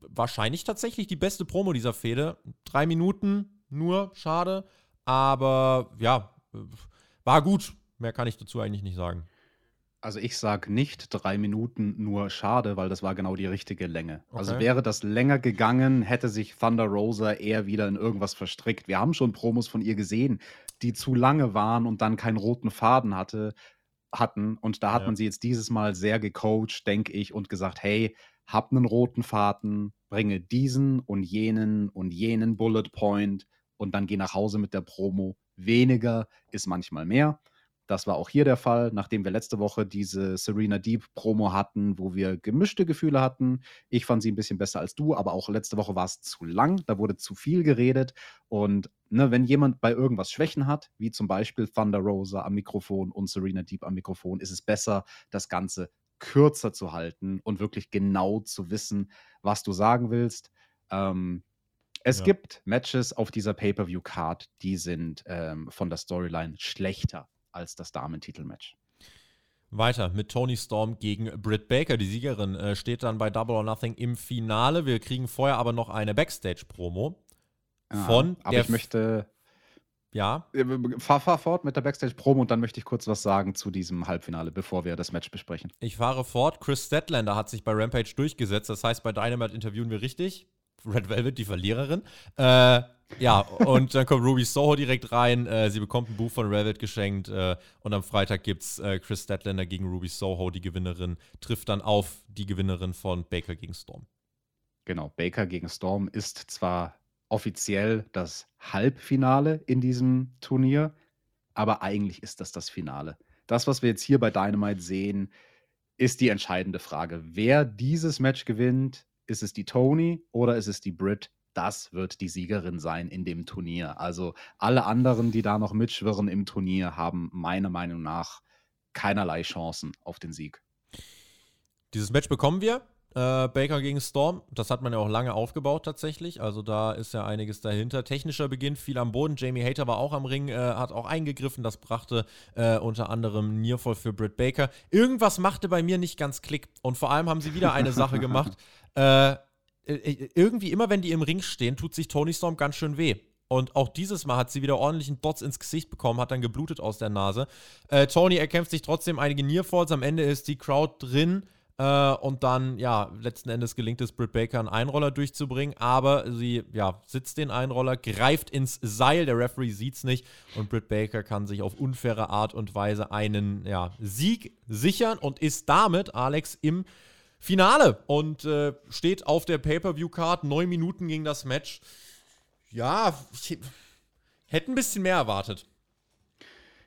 wahrscheinlich tatsächlich die beste Promo dieser Fehde. Drei Minuten nur, schade. Aber ja, war gut. Mehr kann ich dazu eigentlich nicht sagen. Also ich sage nicht drei Minuten nur schade, weil das war genau die richtige Länge. Also Okay. wäre das länger gegangen, hätte sich Thunder Rosa eher wieder in irgendwas verstrickt. Wir haben schon Promos von ihr gesehen, die zu lange waren und dann keinen roten Faden hatte, hatten. Und da hat Ja. man sie jetzt dieses Mal sehr gecoacht, denke ich, und gesagt, hey, hab einen roten Faden, bringe diesen und jenen und jenen Bullet Point und dann geh nach Hause mit der Promo. Weniger ist manchmal mehr. Das war auch hier der Fall, nachdem wir letzte Woche diese Serena Deep Promo hatten, wo wir gemischte Gefühle hatten. Ich fand sie ein bisschen besser als du, aber auch letzte Woche war es zu lang, da wurde zu viel geredet. Und ne, wenn jemand bei irgendwas Schwächen hat, wie zum Beispiel Thunder Rosa am Mikrofon und Serena Deep am Mikrofon, ist es besser, das Ganze kürzer zu halten und wirklich genau zu wissen, was du sagen willst. Ähm, es Ja. gibt Matches auf dieser Pay-per-view-Card, die sind ähm, von der Storyline schlechter als das Damentitelmatch. Weiter mit Tony Storm gegen Britt Baker. Die Siegerin äh, steht dann bei Double or Nothing im Finale. Wir kriegen vorher aber noch eine Backstage-Promo von aber ich möchte Ja, fahr, fahr fort mit der Backstage-Promo und dann möchte ich kurz was sagen zu diesem Halbfinale, bevor wir das Match besprechen. ich fahre fort. Chris Statlander hat sich bei Rampage durchgesetzt. Das heißt, bei Dynamite interviewen wir richtig. Red Velvet, die Verliererin. Äh, ja, und dann kommt Ruby Soho direkt rein. Äh, sie bekommt ein Buch von Velvet geschenkt. Äh, und am Freitag gibt es äh, Chris Statlander gegen Ruby Soho. Die Gewinnerin trifft dann auf die Gewinnerin von Baker gegen Storm. Genau, Baker gegen Storm ist zwar offiziell das Halbfinale in diesem Turnier, aber eigentlich ist das das Finale. Das, was wir jetzt hier bei Dynamite sehen, ist die entscheidende Frage. Wer dieses Match gewinnt, ist es die Tony oder ist es die Brit? Das wird die Siegerin sein in dem Turnier. Also alle anderen, die da noch mitschwirren im Turnier, haben meiner Meinung nach keinerlei Chancen auf den Sieg. Dieses Match bekommen wir. Äh, Baker gegen Storm. Das hat man ja auch lange aufgebaut tatsächlich. Also da ist ja einiges dahinter. Technischer Beginn, viel am Boden. Jamie Hater war auch am Ring, äh, hat auch eingegriffen. Das brachte äh, unter anderem Nearfall für Britt Baker. Irgendwas machte bei mir nicht ganz Klick. Und vor allem haben sie wieder eine Sache gemacht. Äh, äh, irgendwie immer, wenn die im Ring stehen, tut sich Tony Storm ganz schön weh. Und auch dieses Mal hat sie wieder ordentlichen Dots ins Gesicht bekommen, hat dann geblutet aus der Nase. Äh, Tony erkämpft sich trotzdem einige Nearfalls. Am Ende ist die Crowd drin. Äh, und dann, ja, letzten Endes gelingt es Britt Baker, einen Einroller durchzubringen. Aber sie, ja, sitzt den Einroller, greift ins Seil. Der Referee sieht es nicht. Und Britt Baker kann sich auf unfaire Art und Weise einen, ja, Sieg sichern und ist damit, Alex, im Finale und äh, steht auf der Pay-Per-View-Card. Neun Minuten ging das Match. Ja, ich hätte ein bisschen mehr erwartet.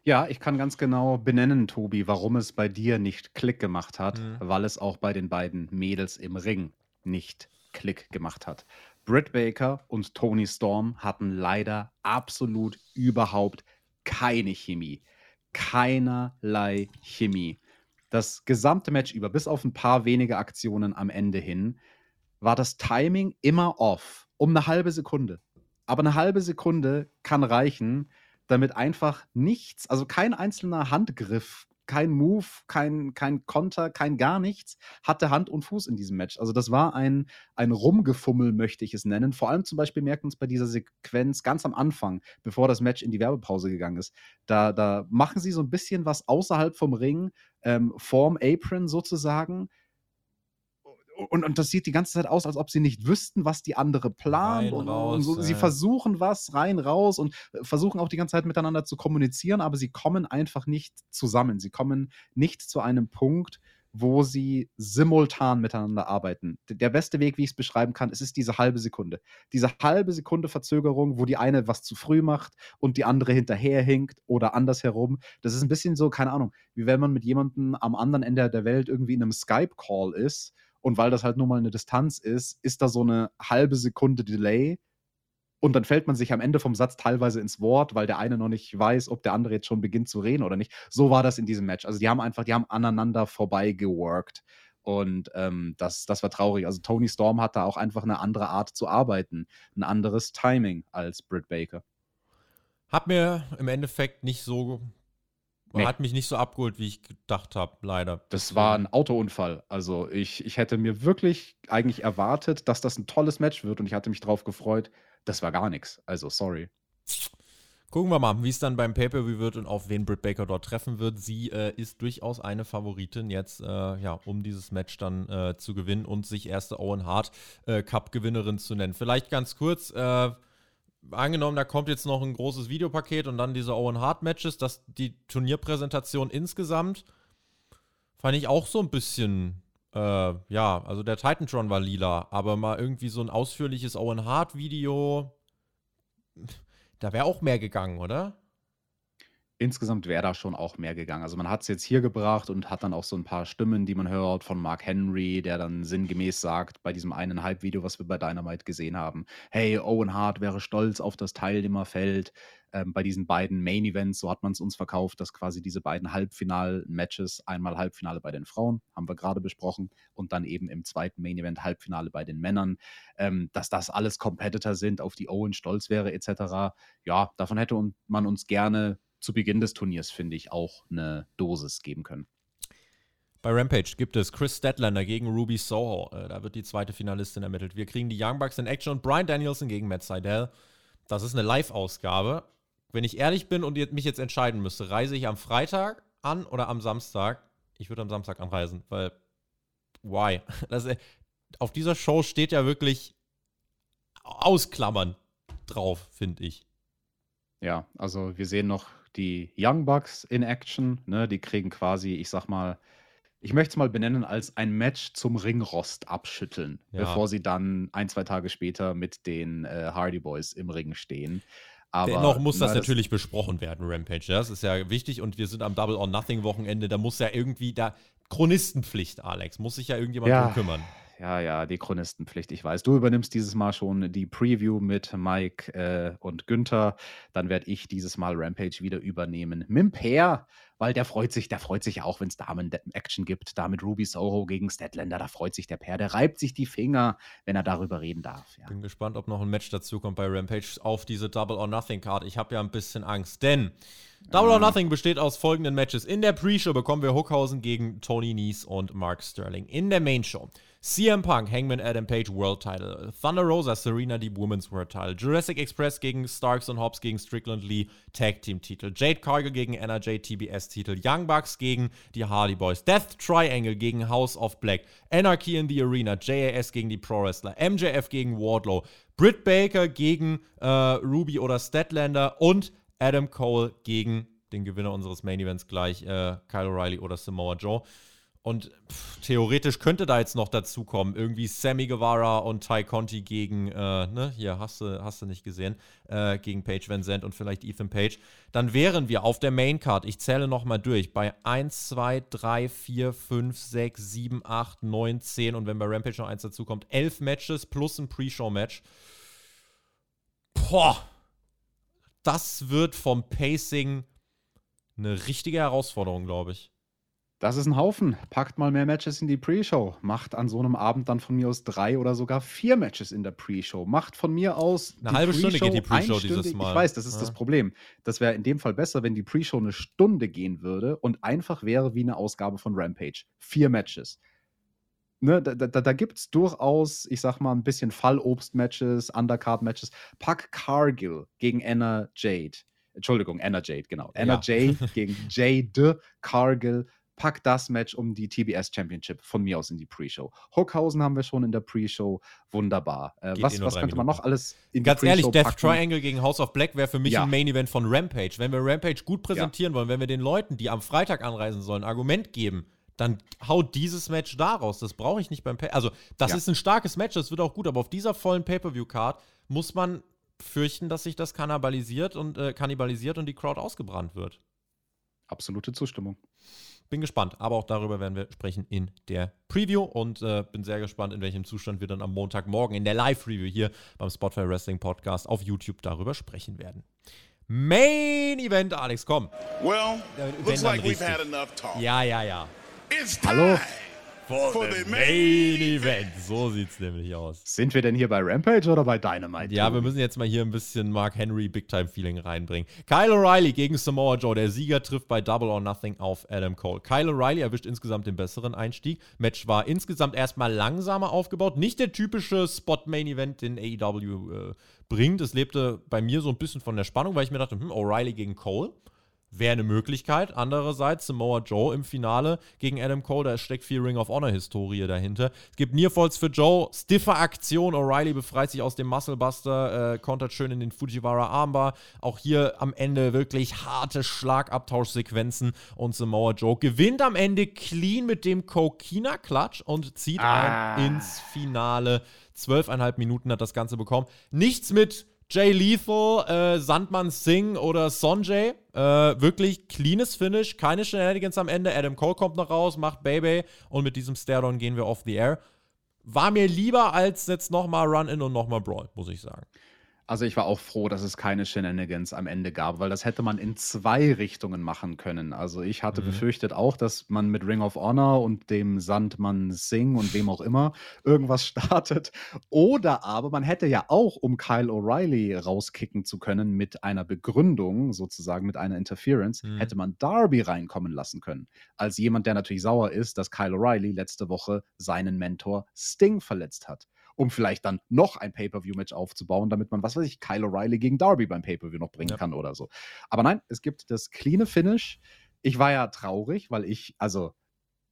Ja, ich kann ganz genau benennen, Tobi, warum es bei dir nicht Klick gemacht hat, weil es auch bei den beiden Mädels im Ring nicht Klick gemacht hat. Britt Baker und Tony Storm hatten leider absolut überhaupt keine Chemie. Keinerlei Chemie. Das gesamte Match über, bis auf ein paar wenige Aktionen am Ende hin, war das Timing immer off. Um eine halbe Sekunde. Aber eine halbe Sekunde kann reichen, damit einfach nichts, also kein einzelner Handgriff, kein Move, kein, kein Konter, kein gar nichts hatte Hand und Fuß in diesem Match. Also das war ein, ein Rumgefummel, möchte ich es nennen. Vor allem zum Beispiel merkt man es bei dieser Sequenz ganz am Anfang, bevor das Match in die Werbepause gegangen ist. Da, da machen sie so ein bisschen was außerhalb vom Ring, ähm, vorm Apron sozusagen. Und, und das sieht die ganze Zeit aus, als ob sie nicht wüssten, was die andere plant. Rein, und, raus, und so. Sie ja. versuchen was rein, raus und äh, versuchen auch die ganze Zeit miteinander zu kommunizieren, aber sie kommen einfach nicht zusammen. Sie kommen nicht zu einem Punkt, wo sie simultan miteinander arbeiten. Der beste Weg, wie ich es beschreiben kann, es ist diese halbe Sekunde. Diese halbe Sekunde Verzögerung, wo die eine was zu früh macht und die andere hinterherhinkt oder andersherum. Das ist ein bisschen so, keine Ahnung, wie wenn man mit jemandem am anderen Ende der Welt irgendwie in einem Skype-Call ist und weil das halt nur mal eine Distanz ist, ist da so eine halbe Sekunde Delay und dann fällt man sich am Ende vom Satz teilweise ins Wort, weil der eine noch nicht weiß, ob der andere jetzt schon beginnt zu reden oder nicht. So war das in diesem Match. Also die haben einfach, die haben aneinander vorbei geworkt. Und ähm, das, das war traurig. Also Tony Storm hat da auch einfach eine andere Art zu arbeiten, ein anderes Timing als Britt Baker. Hat mir im Endeffekt nicht so, nee. hat mich nicht so abgeholt, wie ich gedacht habe, leider. Das war ein Autounfall. Also ich, ich hätte mir wirklich eigentlich erwartet, dass das ein tolles Match wird und ich hatte mich drauf gefreut. Das war gar nichts. Also sorry. Gucken wir mal, wie es dann beim Pay-Per-View wird und auf wen Britt Baker dort treffen wird. Sie äh, ist durchaus eine Favoritin jetzt, äh, ja, um dieses Match dann äh, zu gewinnen und sich erste Owen Hart äh, Cup-Gewinnerin zu nennen. Vielleicht ganz kurz, äh, angenommen, da kommt jetzt noch ein großes Videopaket und dann diese Owen Hart Matches, dass die Turnierpräsentation insgesamt fand ich auch so ein bisschen äh, ja, also der Titantron war lila, aber mal irgendwie so ein ausführliches Owen Hart Video da wäre auch mehr gegangen, oder? Insgesamt wäre da schon auch mehr gegangen. Also man hat es jetzt hier gebracht und hat dann auch so ein paar Stimmen, die man hört von Mark Henry, der dann sinngemäß sagt, bei diesem einen Halbvideo, was wir bei Dynamite gesehen haben, hey, Owen Hart wäre stolz auf das Teilnehmerfeld. Ähm, bei diesen beiden Main Events, so hat man es uns verkauft, dass quasi diese beiden Halbfinal-Matches, einmal Halbfinale bei den Frauen, haben wir gerade besprochen, und dann eben im zweiten Main Event Halbfinale bei den Männern, ähm, dass das alles Competitor sind, auf die Owen stolz wäre, etc. Ja, davon hätte man uns gerne zu Beginn des Turniers, finde ich, auch eine Dosis geben können. Bei Rampage gibt es Chris Statlander gegen Ruby Soho. Äh, da wird die zweite Finalistin ermittelt. Wir kriegen die Young Bucks in Action und Brian Danielson gegen Matt Seidel. Das ist eine Live-Ausgabe. Wenn ich ehrlich bin und mich jetzt entscheiden müsste, reise ich am Freitag an oder am Samstag? Ich würde am Samstag anreisen, weil why? Das, äh, auf dieser Show steht ja wirklich Ausklammern drauf, finde ich. Ja, also wir sehen noch die Young Bucks in Action. Ne? Die kriegen quasi, ich sag mal, ich möchte es mal benennen als ein Match zum Ringrost abschütteln, ja. bevor sie dann ein, zwei Tage später mit den äh, Hardy Boys im Ring stehen. Aber Dennoch muss das, das natürlich besprochen werden, Rampage. Das ist ja wichtig und wir sind am Double or Nothing Wochenende. Da muss ja irgendwie da Chronistenpflicht, Alex, muss sich ja irgendjemand ja. drum kümmern ja, ja, die Chronistenpflicht. Ich weiß, du übernimmst dieses Mal schon die Preview mit Mike äh, und Günther. Dann werde ich dieses Mal Rampage wieder übernehmen. Mimper, weil der freut sich, der freut sich auch, wenn es Damen-Action gibt. Da mit Ruby Soho gegen Statlander, da freut sich der Pair. Der reibt sich die Finger, wenn er darüber reden darf. Ja. Bin gespannt, ob noch ein Match dazu kommt bei Rampage auf diese Double or Nothing Card. Ich habe ja ein bisschen Angst, denn Double or Nothing besteht aus folgenden Matches. In der Pre-Show bekommen wir Hookhausen gegen Tony Nies und Mark Sterling. In der Main-Show CM Punk, Hangman Adam Page World Title. Thunder Rosa, Serena die Women's World Title. Jurassic Express gegen Starks und Hobbs gegen Strickland Lee Tag Team Titel. Jade Cargill gegen NRJ TBS Titel. Young Bucks gegen die Hardy Boys. Death Triangle gegen House of Black. Anarchy in the Arena. JAS gegen die Pro Wrestler. MJF gegen Wardlow. Britt Baker gegen äh, Ruby oder Statlander. Und Adam Cole gegen den Gewinner unseres Main Events gleich, äh, Kyle O'Reilly oder Samoa Joe. Und pff, theoretisch könnte da jetzt noch dazu kommen, irgendwie Sammy Guevara und Ty Conti gegen, äh, ne, hier hast du, hast du nicht gesehen, äh, gegen Paige Van Zandt und vielleicht Ethan Page. Dann wären wir auf der Main Card, ich zähle nochmal durch, bei 1, 2, 3, 4, 5, 6, 7, 8, 9, 10 und wenn bei Rampage noch eins dazu kommt, 11 Matches plus ein Pre-Show-Match. Boah, das wird vom Pacing eine richtige Herausforderung, glaube ich. Das ist ein Haufen. Packt mal mehr Matches in die Pre-Show. Macht an so einem Abend dann von mir aus drei oder sogar vier Matches in der Pre-Show. Macht von mir aus. Eine halbe Stunde geht die Pre-Show dieses Mal. Ich weiß, das ist ja. das Problem. Das wäre in dem Fall besser, wenn die Pre-Show eine Stunde gehen würde und einfach wäre wie eine Ausgabe von Rampage. Vier Matches. Ne, da da, da gibt es durchaus, ich sag mal, ein bisschen Fallobst-Matches, Undercard-Matches. Pack Cargill gegen Anna Jade. Entschuldigung, Anna Jade, genau. Anna ja. Jade gegen Jade Cargill pack das Match um die TBS Championship von mir aus in die Pre-Show. Hookhausen haben wir schon in der Pre-Show. Wunderbar. Äh, was was könnte man noch alles in Ganz die ehrlich, Death packen? Triangle gegen House of Black wäre für mich ja. ein Main-Event von Rampage. Wenn wir Rampage gut präsentieren ja. wollen, wenn wir den Leuten, die am Freitag anreisen sollen, ein Argument geben, dann haut dieses Match daraus. Das brauche ich nicht beim Pay Also, das ja. ist ein starkes Match, das wird auch gut, aber auf dieser vollen Pay-Per-View-Card muss man fürchten, dass sich das kannibalisiert und, äh, kannibalisiert und die Crowd ausgebrannt wird. Absolute Zustimmung. Bin gespannt. Aber auch darüber werden wir sprechen in der Preview und äh, bin sehr gespannt, in welchem Zustand wir dann am Montagmorgen in der Live-Review hier beim Spotify Wrestling Podcast auf YouTube darüber sprechen werden. Main Event, Alex, komm. Well, looks like we've had enough talk. Ja, ja, ja. It's Hallo? For, for the the Main Event. So sieht's nämlich aus. Sind wir denn hier bei Rampage oder bei Dynamite? Ja, wir müssen jetzt mal hier ein bisschen Mark Henry Big Time Feeling reinbringen. Kyle O'Reilly gegen Samoa Joe. Der Sieger trifft bei Double or Nothing auf Adam Cole. Kyle O'Reilly erwischt insgesamt den besseren Einstieg. Match war insgesamt erstmal langsamer aufgebaut. Nicht der typische Spot Main Event, den AEW äh, bringt. Es lebte bei mir so ein bisschen von der Spannung, weil ich mir dachte, hm, O'Reilly gegen Cole. Wäre eine Möglichkeit. Andererseits Samoa Joe im Finale gegen Adam Cole, da steckt viel Ring of Honor-Historie dahinter. Es gibt Nearfalls für Joe, stiffe Aktion. O'Reilly befreit sich aus dem Musclebuster, äh, kontert schön in den Fujiwara Armbar. Auch hier am Ende wirklich harte Schlagabtauschsequenzen und Samoa Joe gewinnt am Ende clean mit dem Kokina Clutch und zieht Ah. ein ins Finale. Zwölfeinhalb Minuten hat das Ganze bekommen. Nichts mit Jay Lethal, äh, Sandmann Singh oder Sonjay. Äh, wirklich cleanes Finish, keine Shenanigans am Ende. Adam Cole kommt noch raus, macht Baby und mit diesem Stare-Down gehen wir off the air. War mir lieber als jetzt nochmal Run-In und nochmal Brawl, muss ich sagen. Also ich war auch froh, dass es keine Shenanigans am Ende gab, weil das hätte man in zwei Richtungen machen können. Also ich hatte Mhm. befürchtet auch, dass man mit Ring of Honor und dem Sandmann Singh und wem auch immer irgendwas startet. Oder aber man hätte ja auch, um Kyle O'Reilly rauskicken zu können mit einer Begründung, sozusagen mit einer Interference, Mhm. hätte man Darby reinkommen lassen können. Als jemand, der natürlich sauer ist, dass Kyle O'Reilly letzte Woche seinen Mentor Sting verletzt hat um vielleicht dann noch ein Pay-Per-View-Match aufzubauen, damit man, was weiß ich, Kyle O'Reilly gegen Darby beim Pay-Per-View noch bringen Ja. kann oder so. Aber nein, es gibt das cleane Finish. Ich war ja traurig, weil ich, also,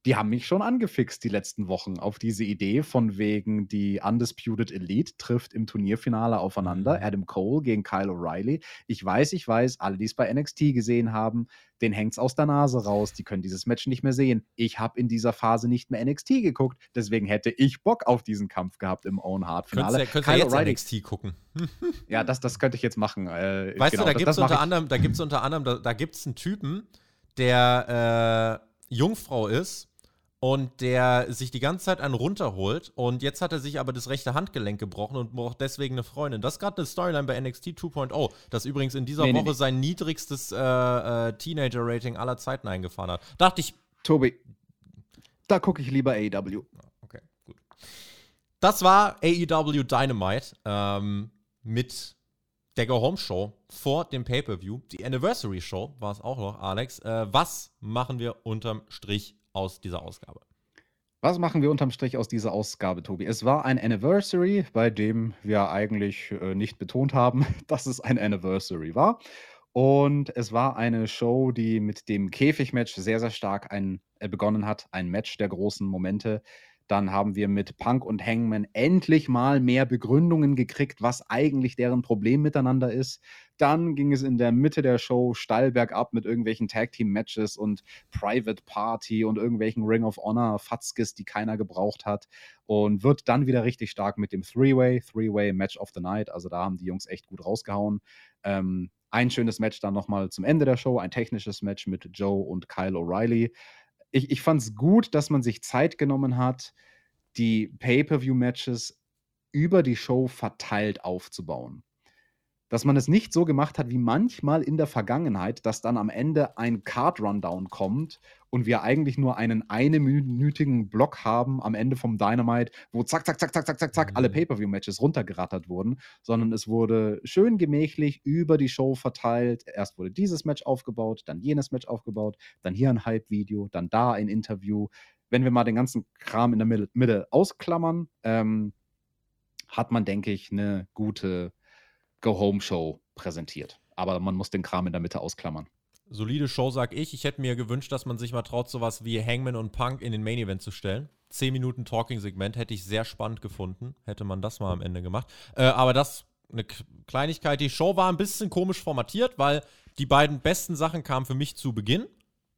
die haben mich schon angefixt die letzten Wochen auf diese Idee von wegen die Undisputed Elite trifft im Turnierfinale aufeinander. Mhm. Adam Cole gegen Kyle O'Reilly. Ich weiß, ich weiß, alle, die es bei NXT gesehen haben, den hängt's aus der Nase raus. Die können dieses Match nicht mehr sehen. Ich habe in dieser Phase nicht mehr NXT geguckt, deswegen hätte ich Bock auf diesen Kampf gehabt im Own Heart Könntest Finale. könntest ja jetzt O'Reilly- NXT gucken. ja, das, das könnte ich jetzt machen. Äh, Weißt genau, du, da gibt es unter anderem, da gibt's unter anderem, da, da gibt es einen Typen, der äh, Jungfrau ist und der sich die ganze Zeit einen runterholt und jetzt hat er sich aber das rechte Handgelenk gebrochen und braucht deswegen eine Freundin. Das ist gerade eine Storyline bei NXT 2.0, das übrigens in dieser Nee, nee, Woche nee. sein niedrigstes äh, äh, Teenager-Rating aller Zeiten eingefahren hat. Dachte ich, Tobi, da gucke ich lieber AEW. Okay, gut. Das war AEW Dynamite ähm, mit der Go Home Show vor dem Pay-Per-View. Die Anniversary Show war es auch noch, Alex. Äh, was machen wir unterm Strich aus dieser Ausgabe? Was machen wir unterm Strich aus dieser Ausgabe, Tobi? Es war ein Anniversary, bei dem wir eigentlich äh, nicht betont haben, dass es ein Anniversary war. Und es war eine Show, die mit dem Käfigmatch sehr, sehr stark ein, äh, begonnen hat. Ein Match der großen Momente. Dann haben wir mit Punk und Hangman endlich mal mehr Begründungen gekriegt, was eigentlich deren Problem miteinander ist. Dann ging es in der Mitte der Show steil bergab mit irgendwelchen Tag-Team-Matches und Private Party und irgendwelchen Ring of Honor Fatzkes, die keiner gebraucht hat. Und wird dann wieder richtig stark mit dem Three-Way, Three-Way Match of the Night. Also da haben die Jungs echt gut rausgehauen. Ähm, ein schönes Match dann nochmal zum Ende der Show, ein technisches Match mit Joe und Kyle O'Reilly. Ich, ich fand es gut, dass man sich Zeit genommen hat, die Pay-Per-View-Matches über die Show verteilt aufzubauen dass man es nicht so gemacht hat wie manchmal in der Vergangenheit, dass dann am Ende ein Card-Rundown kommt und wir eigentlich nur einen einminütigen Block haben am Ende vom Dynamite, wo zack, zack, zack, zack, zack, zack, zack, alle Mhm. Pay-Per-View-Matches runtergerattert wurden, sondern es wurde schön gemächlich über die Show verteilt. Erst wurde dieses Match aufgebaut, dann jenes Match aufgebaut, dann hier ein Hype-Video, dann da ein Interview. Wenn wir mal den ganzen Kram in der Mitte, Mitte ausklammern, ähm, hat man, denke ich, eine gute Go-Home-Show präsentiert. Aber man muss den Kram in der Mitte ausklammern. Solide Show, sag ich. Ich hätte mir gewünscht, dass man sich mal traut, sowas wie Hangman und Punk in den Main Event zu stellen. 10 Minuten Talking-Segment hätte ich sehr spannend gefunden. Hätte man das mal am Ende gemacht. Äh, aber das eine Kleinigkeit. Die Show war ein bisschen komisch formatiert, weil die beiden besten Sachen kamen für mich zu Beginn.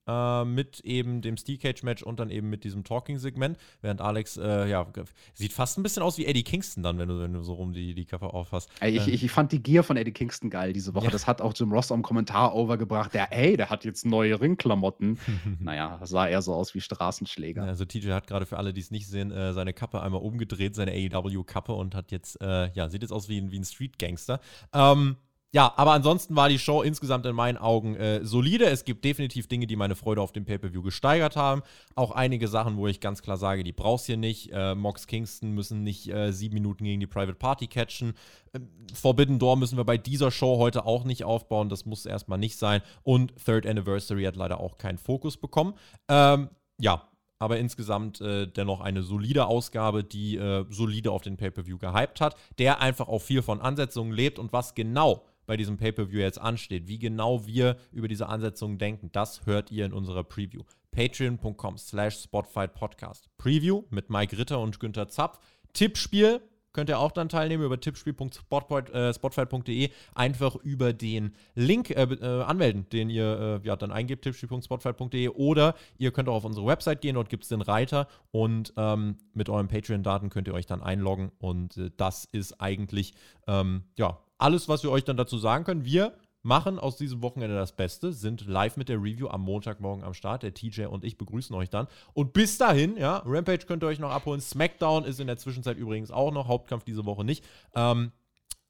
Äh, mit eben dem Steel Cage Match und dann eben mit diesem Talking-Segment. Während Alex, äh, ja, sieht fast ein bisschen aus wie Eddie Kingston dann, wenn du, wenn du so rum die, die Kappe aufhast. Ey, ich, Äh, ich, ich fand die Gier von Eddie Kingston geil diese Woche. Ja. Das hat auch Jim Ross am Kommentar overgebracht. Der, ey, der hat jetzt neue Ringklamotten. naja, sah eher so aus wie Straßenschläger. Also TJ hat gerade für alle, die es nicht sehen, äh, seine Kappe einmal umgedreht, seine AEW-Kappe und hat jetzt, äh, ja, sieht jetzt aus wie ein, wie ein Street-Gangster. Ähm, ja, aber ansonsten war die Show insgesamt in meinen Augen äh, solide. Es gibt definitiv Dinge, die meine Freude auf dem Pay-Per-View gesteigert haben. Auch einige Sachen, wo ich ganz klar sage, die brauchst du hier nicht. Äh, Mox Kingston müssen nicht äh, sieben Minuten gegen die Private Party catchen. Ähm, Forbidden Door müssen wir bei dieser Show heute auch nicht aufbauen. Das muss erstmal nicht sein. Und Third Anniversary hat leider auch keinen Fokus bekommen. Ähm, ja, aber insgesamt äh, dennoch eine solide Ausgabe, die äh, solide auf den Pay-Per-View gehypt hat, der einfach auch viel von Ansetzungen lebt und was genau bei diesem Pay-Per-View jetzt ansteht, wie genau wir über diese Ansetzungen denken, das hört ihr in unserer Preview. Patreon.com slash Spotfight Podcast. Preview mit Mike Ritter und Günther Zapp. Tippspiel könnt ihr auch dann teilnehmen über tippspiel.spotfight.de. Einfach über den Link äh, äh, anmelden, den ihr äh, ja, dann eingebt, tippspiel.spotfight.de. Oder ihr könnt auch auf unsere Website gehen, dort gibt es den Reiter und ähm, mit euren Patreon-Daten könnt ihr euch dann einloggen. Und äh, das ist eigentlich ähm, ja, alles, was wir euch dann dazu sagen können. Wir machen aus diesem Wochenende das Beste, sind live mit der Review am Montagmorgen am Start. Der TJ und ich begrüßen euch dann. Und bis dahin, ja, Rampage könnt ihr euch noch abholen. SmackDown ist in der Zwischenzeit übrigens auch noch. Hauptkampf diese Woche nicht. Ähm,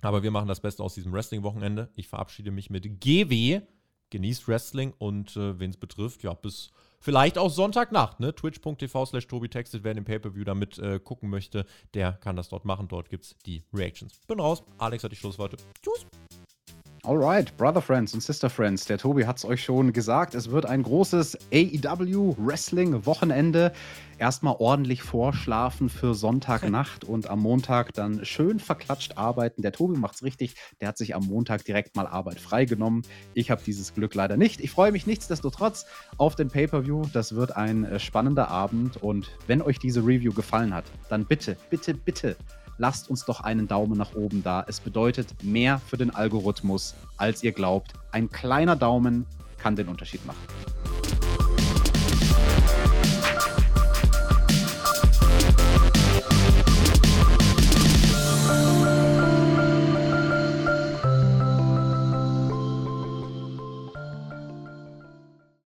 aber wir machen das Beste aus diesem Wrestling-Wochenende. Ich verabschiede mich mit GW. Genießt Wrestling und äh, wen es betrifft, ja, bis vielleicht auch Sonntagnacht, ne? Twitch.tv slash Tobi textet, wer den Pay-Per-View damit äh, gucken möchte, der kann das dort machen. Dort gibt es die Reactions. Bin raus. Alex hat die Schlussworte. Tschüss. Alright, Brother Friends und Sister Friends, der Tobi hat es euch schon gesagt, es wird ein großes AEW Wrestling Wochenende. Erstmal ordentlich vorschlafen für Sonntagnacht und am Montag dann schön verklatscht arbeiten. Der Tobi macht's richtig, der hat sich am Montag direkt mal Arbeit freigenommen. Ich habe dieses Glück leider nicht. Ich freue mich nichtsdestotrotz auf den Pay-Per-View. Das wird ein äh, spannender Abend und wenn euch diese Review gefallen hat, dann bitte, bitte, bitte lasst uns doch einen Daumen nach oben da. Es bedeutet mehr für den Algorithmus, als ihr glaubt. Ein kleiner Daumen kann den Unterschied machen.